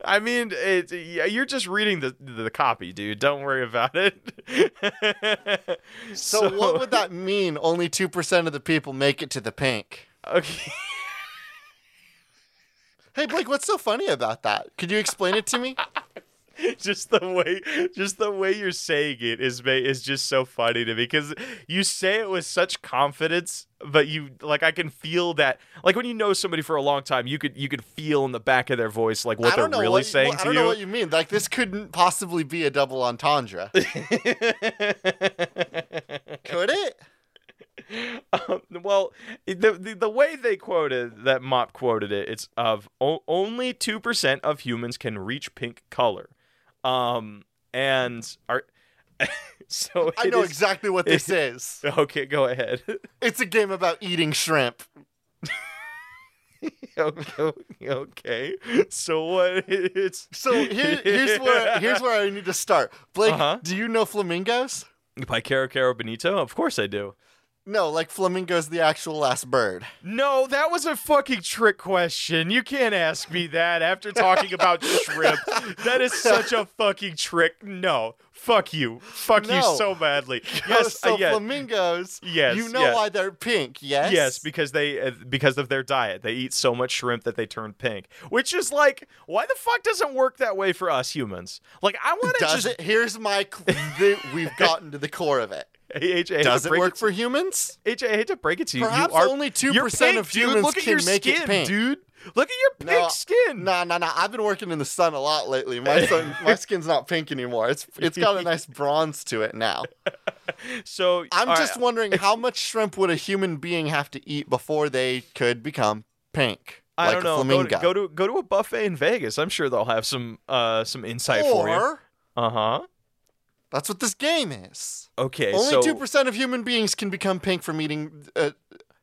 I mean, it, yeah, you're just reading the the copy, dude. Don't worry about it. So, what would that mean? Only two percent of the people make it to the pink. Okay. Hey, Blake, what's so funny about that? Could you explain it to me? just the way just the way you're saying it is is just so funny to me because you say it with such confidence but you like I can feel that like when you know somebody for a long time you could you could feel in the back of their voice like what they're really what, saying what- I don't you know what you mean. Like this couldn't possibly be a double entendre. Could it? Um, well, the, the the way they quoted that Mop quoted it, it's of o- only two percent of humans can reach pink color, um, and are so I know is- exactly what this is. Okay, go ahead. It's a game about eating shrimp. okay, okay. So what? It's So here, here's where here's where I need to start. Blake, Uh-huh. do you know flamingos? by Kero Kero Bonito. Of course I do. No, like flamingo's the actual last bird. No, that was a fucking trick question. You can't ask me that after talking about shrimp. That is such a fucking trick. No, fuck you. Fuck you so badly. Yes, so uh, yeah. flamingos. Yes, You know yeah. why they're pink? Yes. Yes, because they uh, because of their diet, they eat so much shrimp that they turn pink. Which is like, why the fuck doesn't work that way for us humans? Like, I want to just it? Here's my. cl- the, we've gotten to the core of it. Hate Does it work for humans? AJ, I hate to break it to you. Perhaps you are, only 2% you're pink, of dude. humans Look at can your make it skin, pink. dude. Look at your pink No, skin. Nah, nah, nah. I've been working in the sun a lot lately. My sun, my skin's not pink anymore. It's it's got a nice bronze to it now. So I'm just right, wondering how much shrimp would a human being have to eat before they could become pink? I like don't know. Go to, go to go to a buffet in Vegas. I'm sure they'll have some uh some insight for you. Uh huh. That's what this game is. Okay. Only so two percent of human beings can become pink from eating uh,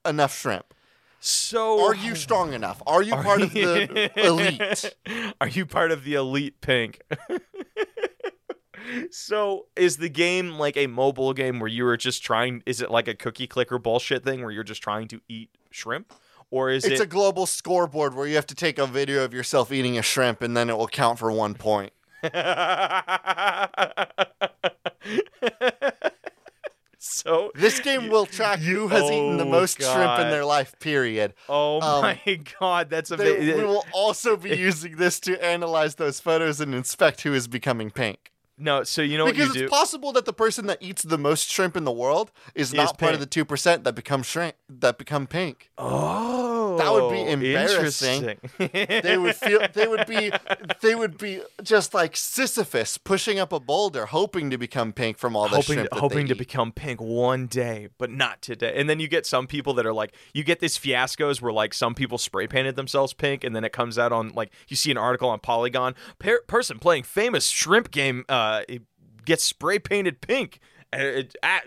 enough shrimp. so Are you strong enough? Are you part of the elite? Are you part of the elite pink? so is the game like a mobile game where you are just trying is it like a cookie clicker bullshit thing where you're just trying to eat shrimp? Or is It's it a global scoreboard where you have to take a video of yourself eating a shrimp and then it will count for one point. so This game will track who has eaten the Oh, most shrimp in their life, period. Oh Um, my god, that's They, we will also be using this to analyze those photos and inspect who is becoming pink. No, so you know what because you it's do? possible that the person that eats the most shrimp in the world is not part of the two percent that become shrimp that become pink. oh, That would be embarrassing. They would feel they would be they would be just like Sisyphus pushing up a boulder, hoping to become pink from all the hoping shrimp. that hoping to eat. become pink one day, but not today. And then you get some people that are like, you get these fiascos where like some people spray painted themselves pink, and then it comes out on like you see an article on Polygon, per- person playing famous shrimp game uh gets spray painted pink, and it, ah,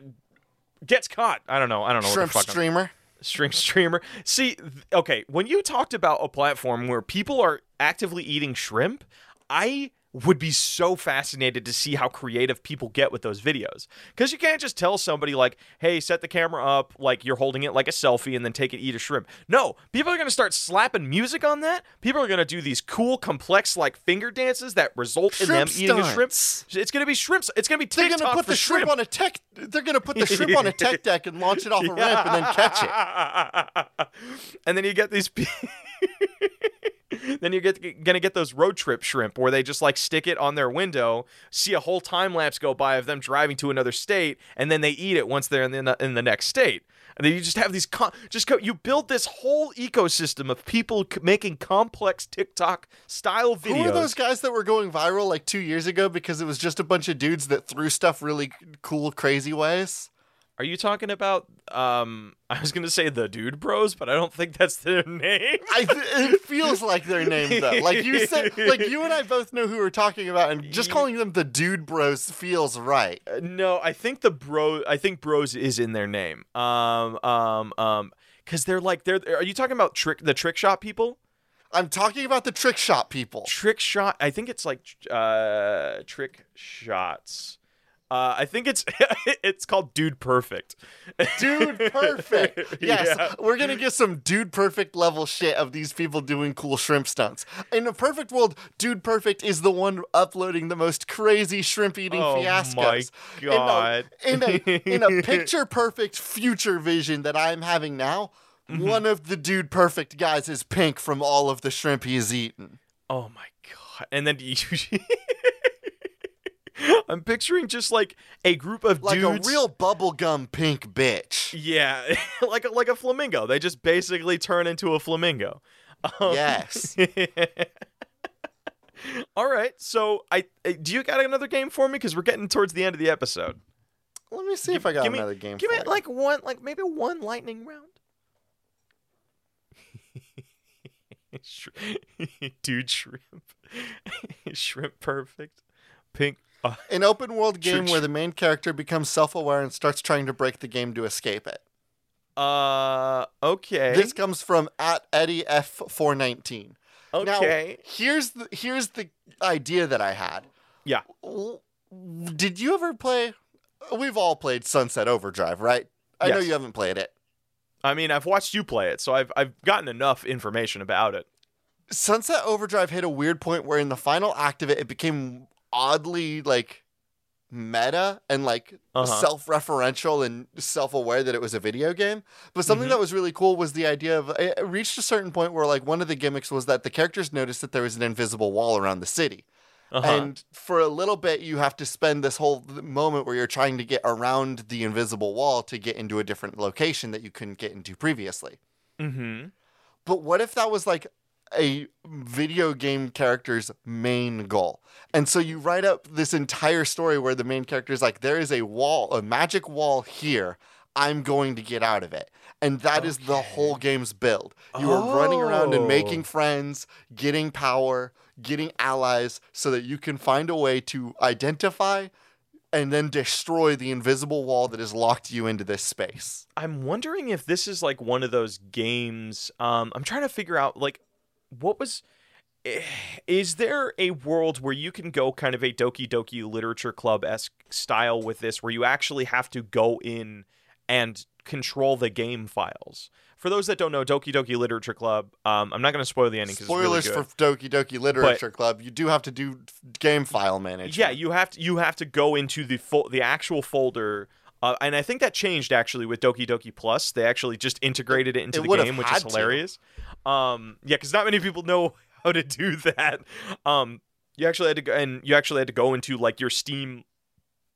gets caught. I don't know. I don't know shrimp what the fuck. I'm- streamer. String streamer. See, okay, when you talked about a platform where people are actively eating shrimp, I would be so fascinated to see how creative people get with those videos. Cuz you can't just tell somebody like, "Hey, set the camera up like you're holding it like a selfie and then take it eat a shrimp." No, people are going to start slapping music on that. People are going to do these cool complex like finger dances that result in them Shrimp eating a shrimp. It's going to be shrimps. It's going to be They're gonna put for the shrimp, on a tech. They're gonna put the shrimp on a tech deck and launch it off a ramp and then catch it. and then you get these. then you get gonna get those road trip shrimp where they just like stick it on their window, see a whole time lapse go by of them driving to another state, and then they eat it once they're in the in the next state. And then you just have these con- just co- you build this whole ecosystem of people c- making complex TikTok style videos. Who were those guys that were going viral like two years ago because it was just a bunch of dudes that threw stuff really cool, crazy ways? Are you talking about? Um, I was gonna say the Dude Bros, but I don't think that's their name. I it feels like their name though. Like you said, like you and I both know who we're talking about, and just calling them the Dude Bros feels right. Uh, no, I think the bro. I think Bros is in their name. Um, um, um, because they're like they're. Are you talking about trick the trick shot people? I'm talking about the trick shot people. Trick shot. I think it's like uh trick shots. Uh, I think it's it's called Dude Perfect. Dude Perfect. Yes, Yeah. we're gonna get some Dude Perfect level shit of these people doing cool shrimp stunts. In a perfect world, Dude Perfect is the one uploading the most crazy shrimp eating Oh my fiascos. In a- God. In a, in a picture perfect future vision that I'm having now, Mm-hmm. one of the Dude Perfect guys is pink from all of the shrimp he has eaten. Oh my god! And then you. I'm picturing just like a group of Like dudes. a real bubblegum pink bitch. Yeah, like a, like a flamingo. They just basically turn into a flamingo. Um, Yes. All right. So I uh, do you got another game for me? Because we're getting towards the end of the episode. Let me see if I got give me, another game Give for me you. like one, like maybe one lightning round. Dude, shrimp, shrimp, perfect, pink. Uh, An open world game where the main character becomes self aware and starts trying to break the game to escape it. uh okay. This comes from at Eddie F419. Now, okay. here's the here's the idea that I had. Yeah. Did you ever play? We've all played Sunset Overdrive, right? I know you haven't played it. I mean, I've watched you play it, so I've I've gotten enough information about it. Sunset Overdrive hit a weird point where in the final act of it, it became oddly like meta and like Uh-huh. self-referential and self-aware that it was a video game. But something Mhm. that was really cool was the idea of it it reached a certain point where like one of the gimmicks was that the characters noticed that there was an invisible wall around the city. Uh-huh. And for a little bit, you have to spend this whole moment where you're trying to get around the invisible wall to get into a different location that you couldn't get into previously. mm-hmm. But what if that was like a video game character's main goal? And so you write up this entire story where the main character is like, there is a wall, a magic wall here. I'm going to get out of it. And that is the whole game's build. You are running around and Oh. making friends, getting power, getting allies so that you can find a way to identify and then destroy the invisible wall that has locked you into this space. I'm wondering if this is like one of those games. Um, I'm trying to figure out like what was. eh, Is there a world where you can go kind of a Doki Doki Literature Club esque style with this, where you actually have to go in and control the game files? For those that don't know, Doki Doki Literature Club, um, I'm not going to spoil the ending because Spoilers really for Doki Doki Literature Club. You do have to do game file management. Yeah, you have to you have to go into the fo- the actual folder. Uh, and I think that changed actually with Doki Doki Plus. They actually just integrated it into It the game, which is hilarious. Um, yeah, because not many people know how to do that. Um, you actually had to go, and you actually had to go into like your Steam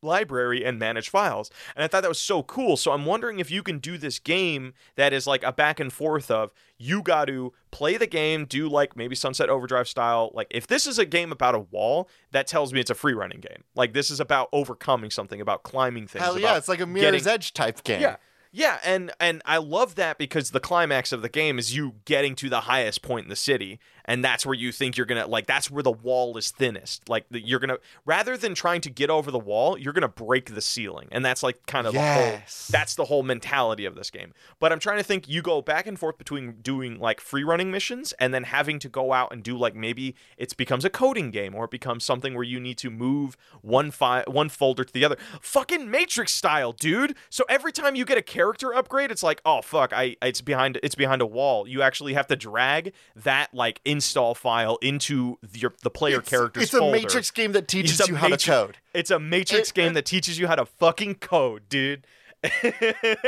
library and manage files. And I thought that was so cool. So I'm wondering if you can do this game that is like a back and forth of you got to play the game, do like maybe Sunset Overdrive style. Like if this is a game about a wall, that tells me it's a free running game. Like this is about overcoming something, about climbing things. Hell yeah, it's like a Mirror's getting- Edge type game. yeah. Yeah, and and I love that because the climax of the game is you getting to the highest point in the city, and that's where you think you're gonna like. That's where the wall is thinnest. Like the, you're gonna rather than trying to get over the wall, you're gonna break the ceiling, and that's like kind of the whole. That's the whole mentality of this game. But I'm trying to think. You go back and forth between doing like free running missions and then having to go out and do like maybe it becomes a coding game or it becomes something where you need to move one file, one folder to the other. Fucking Matrix style, dude. So every time you get a character upgrade, it's like, oh fuck, I it's behind it's behind a wall. You actually have to drag that like install file into the, your, the player It's- character's It's a. Matrix game that teaches you how Matri- to code. It's a Matrix It- game that teaches you how to fucking code, dude.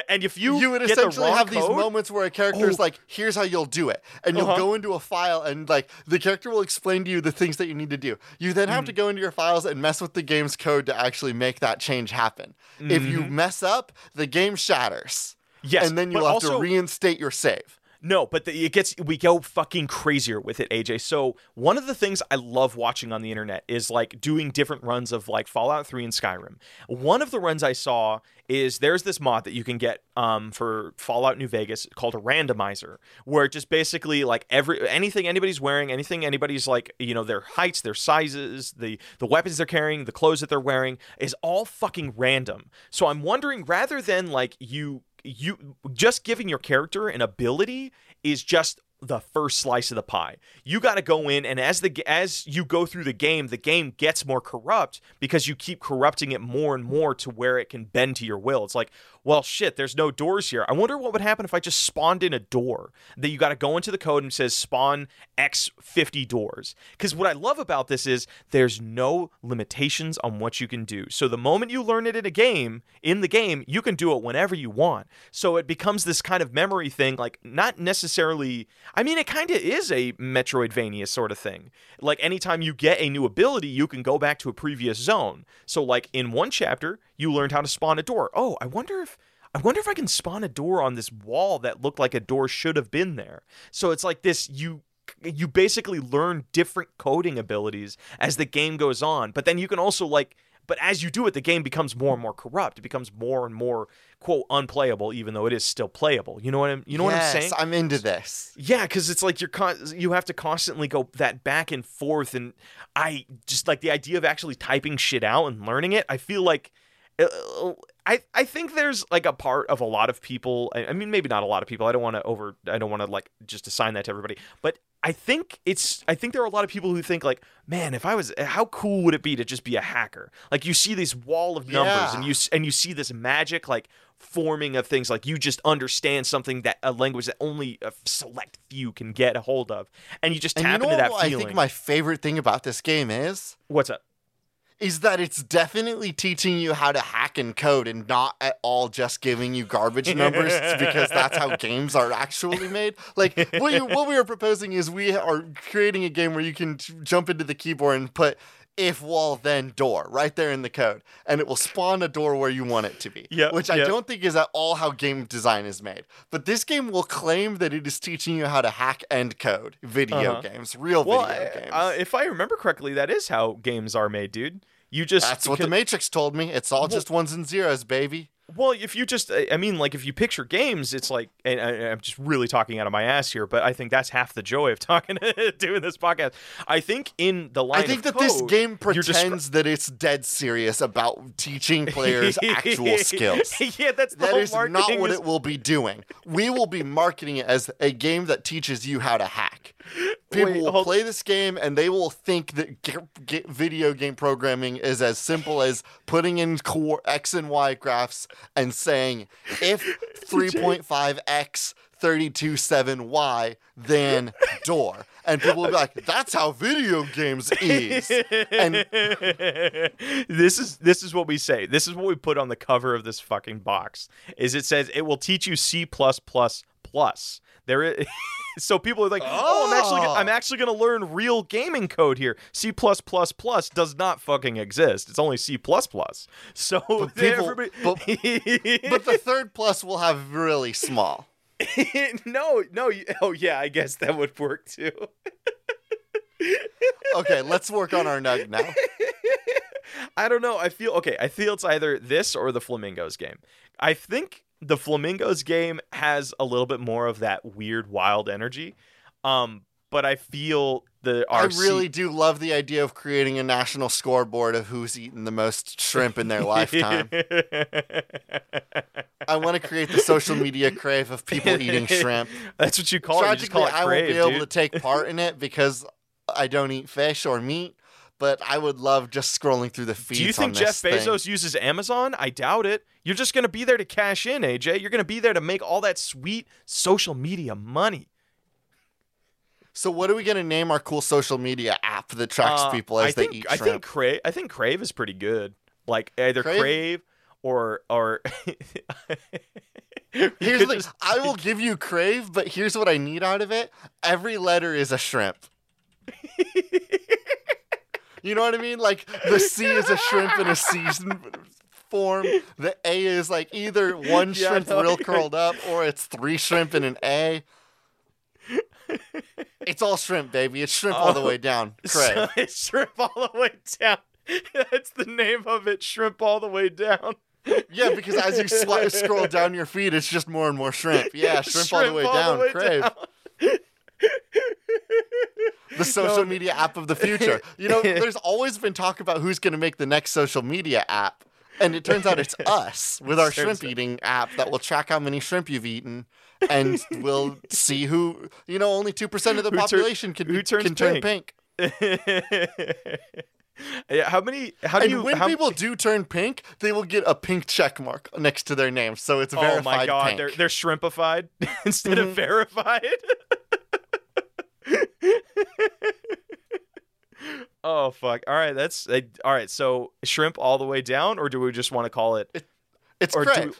and if you You would the essentially wrong have these moments where a character's Oh. like, "Here's how you'll do it," and you'll Uh-huh. go into a file and like the character will explain to you the things that you need to do. You then have to go into your files and mess with the game's code to actually make that change happen. If you mess up, the game shatters. Mm-hmm. Yes, and then you'll have to reinstate your save. No, but the, it gets we go fucking crazier with it, AJ. So one of the things I love watching on the internet is like doing different runs of like Fallout 3 and Skyrim. One of the runs I saw is there's this mod that you can get um, for Fallout New Vegas called a randomizer, where it just basically like every anything anybody's wearing, anything anybody's like you know their heights, their sizes, the the weapons they're carrying, the clothes that they're wearing is all fucking random. So I'm wondering rather than like you you just giving your character an ability is just the first slice of the pie. You got to go in and as the as you go through the game, the game gets more corrupt because you keep corrupting it more and more to where it can bend to your will. It's like, well, shit, there's no doors here. I wonder what would happen if I just spawned in a door. That you got to go into the code and says spawn X 50 doors. Cuz what I love about this is there's no limitations on what you can do. So the moment you learn it in a game, in the game, you can do it whenever you want. So it becomes this kind of memory thing like not necessarily I mean, it kind of is a Metroidvania sort of thing. Like anytime you get a new ability, you can go back to a previous zone. So like in one chapter, you learned how to spawn a door. Oh, I wonder if I wonder if I can spawn a door on this wall that looked like a door should have been there. So it's like this you you basically learn different coding abilities as the game goes on, but then you can also like but as you do it, the game becomes more and more corrupt. It becomes more and more quote unplayable, even though it is still playable. You know what I'm you know what I'm Yes, saying? I'm into this. Yeah, because it's like you're con- you have to constantly go that back and forth, and I just like the idea of actually typing shit out and learning it. I feel like Uh, uh, I I think there's like a part of a lot of people. I I mean, maybe not a lot of people. I don't want to over. I don't want to like just assign that to everybody. But I think it's I think there are a lot of people who think like, man, if I was how cool would it be to just be a hacker? Like you see this wall of numbers Yeah. and you and you see this magic like forming of things like you just understand something that a language that only a select few can get a hold of and you just tap you know into that what I think my favorite thing about this game is? What's up? Is that it's definitely teaching you how to hack and code and not at all just giving you garbage numbers because that's how games are actually made. Like what, you, what we are proposing is we are creating a game where you can t- jump into the keyboard and put if wall then door right there in the code and it will spawn a door where you want it to be. Yep, which I yep. don't think is at all how game design is made. But this game will claim that it is teaching you how to hack and code video Uh-huh. games, real Well, video games. uh, if I remember correctly, that is how games are made, dude. You just That's what the Matrix told me. It's all just ones and zeros, baby. Well, if you just, I mean, like if you picture games, it's like, and I, I'm just really talking out of my ass here, but I think that's half the joy of talking, doing this podcast. I think in the line, I think that this game you're descri- pretends that it's dead serious about teaching players actual skills. yeah, that's That is not marketing what is- it will be doing. We will be marketing it as a game that teaches you how to hack. People Wait, will hold- play this game and they will think that g- g- video game programming is as simple as putting in co- X and Y graphs and saying if 3.5x 327y then door. And people will be like, that's how video games is. And this is this is what we say. This is what we put on the cover of this fucking box. Is it says it will teach you C plus plus plus. There is so people are like, oh, I'm actually Oh. I'm actually gonna learn real gaming code here. C plus plus plus does not fucking exist. It's only C plus plus. So But people- everybody, but the third plus will have really small. no, no. Oh yeah, I guess that would work too. Okay, let's work on our nug now. I don't know. I feel okay. I feel it's either this or the Flamingos game. I think the Flamingos game has a little bit more of that weird, wild energy. Um, but I feel the I really do love the idea of creating a national scoreboard of who's eaten the most shrimp in their lifetime. I want to create the social media crave of people eating shrimp. That's what you call it. You call it I won't be able dude. to take part in it because I don't eat fish or meat. But I would love just scrolling through the feeds. Do you think Jeff this thing. Bezos uses Amazon? I doubt it. You're just going to be there to cash in, AJ. You're going to be there to make all that sweet social media money. So, what are we gonna name our cool social media app that tracks Uh, people as I they think, eat I think Crave. I think Crave is pretty good. Like either Crave? Crave, or or. Here's the just- I will give you crave, but here's what I need out of it. Every letter is a shrimp. you know what I mean? Like the C is a shrimp in a season form. The A is like either one Yeah, shrimp no, real curled up or it's three shrimp in an A. It's all shrimp, baby. It's shrimp all the Oh, way down. So it's shrimp all the way down. That's the name of it. Shrimp all the way down. Yeah, because as you scroll down your feed, it's just more and more shrimp. Yeah, shrimp, all the way down. Crave. down. The social media app of the future. You know, there's always been talk about who's going to make the next social media app. And it turns out it's us with our shrimp eating app that will track how many shrimp you've eaten and we'll see who, you know, only 2% of the Who tur- population can, who turns can turn pink? pink. yeah, how many? How do And you? when how, people do turn pink, they will get a pink check mark next to their name. So it's verified. oh my god, pink. they're they're shrimpified instead Mhm. of verified. oh fuck! All right, that's all right. So shrimp all the way down, or do we just want to call it? it's or crave. we-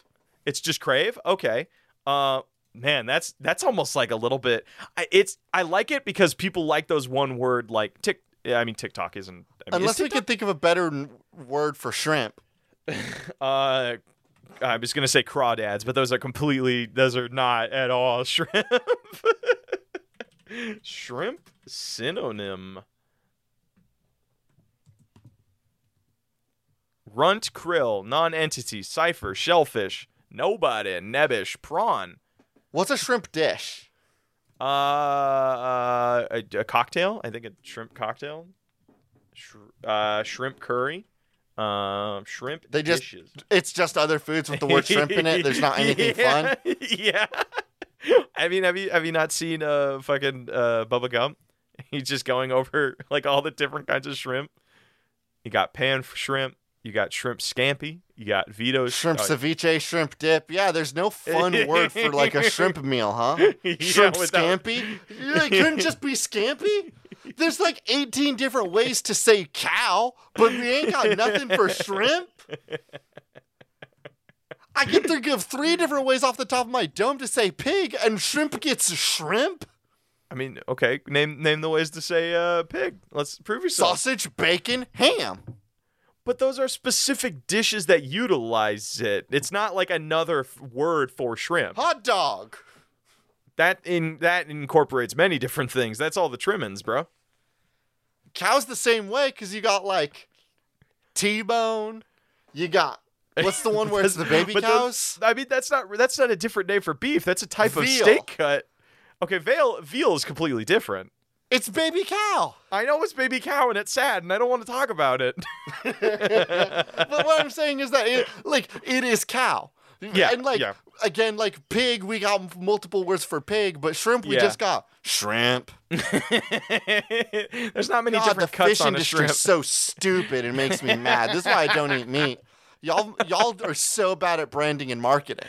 It's just crave. Okay. Uh, man, that's that's almost like a little bit. I, it's I like it because people like those one word like tick. I mean, TikTok isn't. I mean, is Unless we TikTok- could think of a better word for shrimp. Uh, I was gonna say crawdads, but those are completely. Those are not at all shrimp. shrimp synonym. Runt, krill, non-entity, cipher, shellfish, nobody, nebbish, prawn. What's a shrimp dish? Uh, uh a, a cocktail. I think a shrimp cocktail. Sh- uh, shrimp curry. Um, shrimp They just- dishes. It's just other foods with the word shrimp in it. There's not anything yeah, fun. Yeah. I mean, have you have you not seen uh fucking uh Bubba Gump? He's just going over like all the different kinds of shrimp. You got pan shrimp. You got shrimp scampi. You got Vito's Shrimp uh, ceviche, shrimp dip. Yeah, there's no fun word for like a shrimp meal, huh? Yeah, Shrimp without- scampi? You like, couldn't just be scampi? There's like 18 different ways to say cow, but we ain't got nothing for shrimp. I can think of three different ways off the top of my dome to say pig, and shrimp gets shrimp. I mean, okay, name name the ways to say uh pig. Let's prove yourself. Sausage, bacon, ham. But those are specific dishes that utilize it. It's not like another f- word for shrimp. Hot dog. That in that incorporates many different things. That's all the trimmings, bro. Cow's the same way because you got like T-bone. You got what's the one where it's the baby cows? those- I mean, that's not that's not a different name for beef. That's a type of steak cut. Okay, veal veal is completely different. It's baby cow. I know it's baby cow and it's sad, and I don't want to talk about it. but what I'm saying is that it, like it is cow. Yeah, And like yeah. again, like pig, we got multiple words for pig, but shrimp, we Yeah. just got shrimp. There's not many God, the cuts fish on a industry shrimp. is so stupid. It makes me mad. This is why I don't eat meat. Y'all, y'all are so bad at branding and marketing.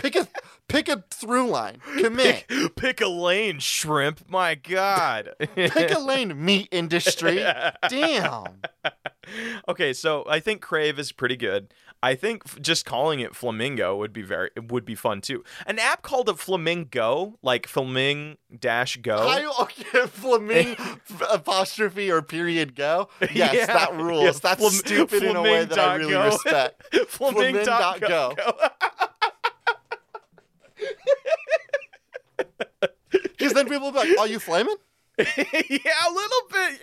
Pick a pick a through line. Commit. Pick, pick a lane, shrimp. My God. Pick a lane, meat industry. Damn. okay, so I think Crave is pretty good. I think f- just calling it Flamingo would be very would be fun too. An app called a Flamingo, like Flaming Dash Go. I okay, flaming apostrophe or period go. Yes, Yeah, that rules. yeah, That's flam- stupid in a way that I really flamingo. respect. Flamin dot Flamin.go. go. Because then people will be like, "Are you flaming?" yeah, a little bit.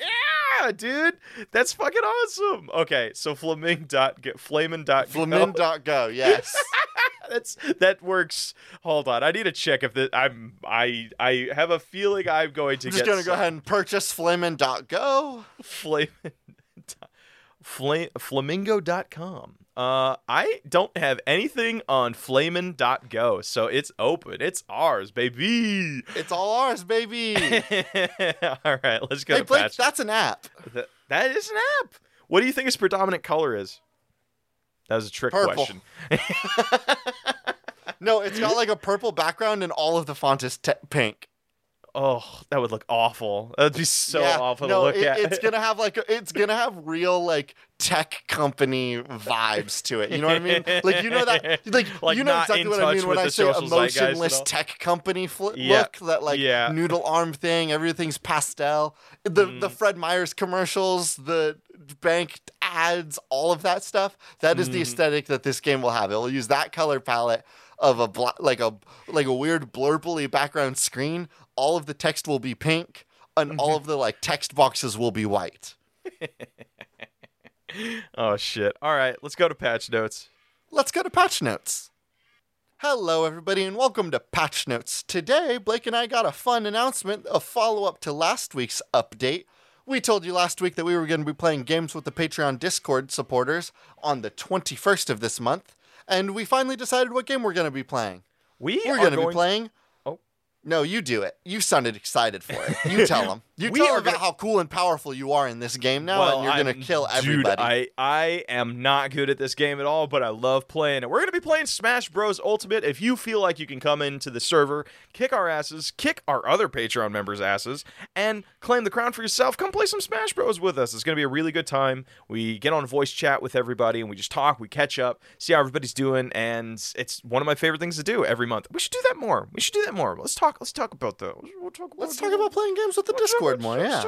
Yeah, dude. That's fucking awesome. Okay, so flaming dot go, flamin dot go. Flamin.go. Yes. That's that works. Hold on, I need to check if I'm I I have a feeling I'm going to I'm just get gonna go ahead and purchase flamin.go. Flamin Flam- flamingo.com. Uh, I don't have anything on flamin.go, so it's open. It's ours, baby. It's all ours, baby. All right, let's go hey, to Blake, patch. that's an app. Th- that is an app. What do you think its predominant color is? That was a trick Purple. question. No, it's got like a purple background and all of the font is te- pink. Oh, that would look awful. That'd be so yeah, awful no, to look it- at. It's gonna have like it's gonna have real like tech company vibes to it. You know what I mean? Like you know that like, Like, you know exactly what I mean when I say social zeitgeist at emotionless tech company fl- Yeah, look. That like yeah. noodle arm thing. Everything's pastel. The Mm. the Fred Meyers commercials, the bank ads, all of that stuff. That is the Mhm. aesthetic that this game will have. It will use that color palette of a bla- like a like a weird blurply background screen. All of the text will be pink, and Mm-hmm. all of the like text boxes will be white. oh shit. All right, let's go to patch notes. Let's go to patch notes. Hello, everybody, and welcome to Patch Notes. Today, Blake and I got a fun announcement, a follow up to last week's update. We told you last week that we were going to be playing games with the Patreon Discord supporters on the 21st of this month, and we finally decided what game we're going to be playing. We We're are going to be playing. No, you do it. You sounded excited for it. You tell them. You tell them about gonna- how cool and powerful you are in this game now, well, and you're going to kill everybody. Dude, I, I am not good at this game at all, but I love playing it. We're going to be playing Smash Bros. Ultimate. If you feel like you can come into the server, kick our asses, kick our other Patreon members' asses, and claim the crown for yourself, come play some Smash Bros. with us. It's going to be a really good time. We get on voice chat with everybody, and we just talk, we catch up, see how everybody's doing, and it's one of my favorite things to do every month. We should do that more. We should do that more. Let's talk. Let's talk about those. We'll talk about Let's talk about playing games with the Discord more, yeah.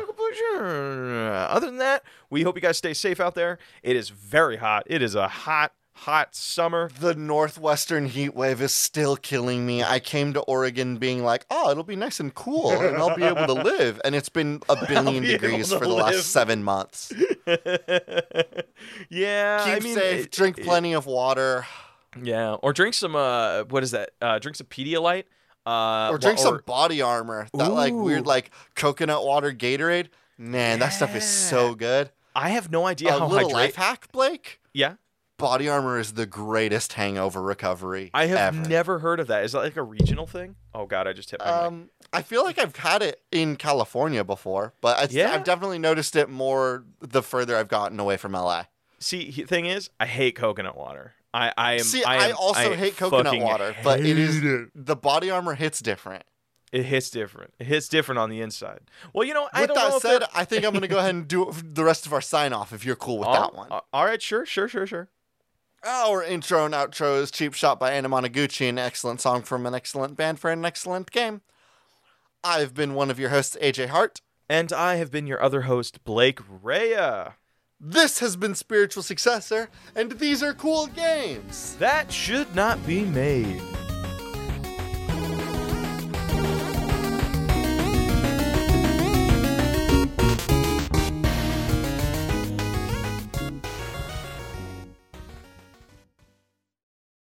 Other than that, we hope you guys stay safe out there. It is very hot. It is a hot, hot summer. The northwestern heat wave is still killing me. I came to Oregon being like, oh, it'll be nice and cool and I'll be able to live. And it's been a billion be degrees for the live. last seven months. yeah, Keep I mean, safe, it- drink it- plenty of water, yeah, or drink some. Uh, what is that? Uh, drink some Pedialyte. Uh, or drink or- some body armor. That like weird like coconut water Gatorade. Man, that stuff is so good. I have no idea A how little hydrate. life hack, Blake. Yeah. body armor is the greatest hangover recovery. I have ever. never heard of that. Is that like a regional thing? Oh god, I just hit my mic. Um, I feel like I've had it in California before, but I, Yeah? I've definitely noticed it more the further I've gotten away from LA. See, thing is, I hate coconut water. I, I am. See, I, I, also I hate coconut water, but it is hate the body armor hits different. It hits different. It hits different on the inside. Well, you know, I With don't that if said, I think I'm going to go ahead and do the rest of our sign off if you're cool with Oh, that one. all right, sure, sure, sure, sure. Our intro and outro is Cheap Shot by Anamanaguchi, an excellent song from an excellent band for an excellent game. I've been one of your hosts, AJ Hart. And I have been your other host, Blake Rhea. This has been Spiritual Successor, and these are cool games. That should not be made.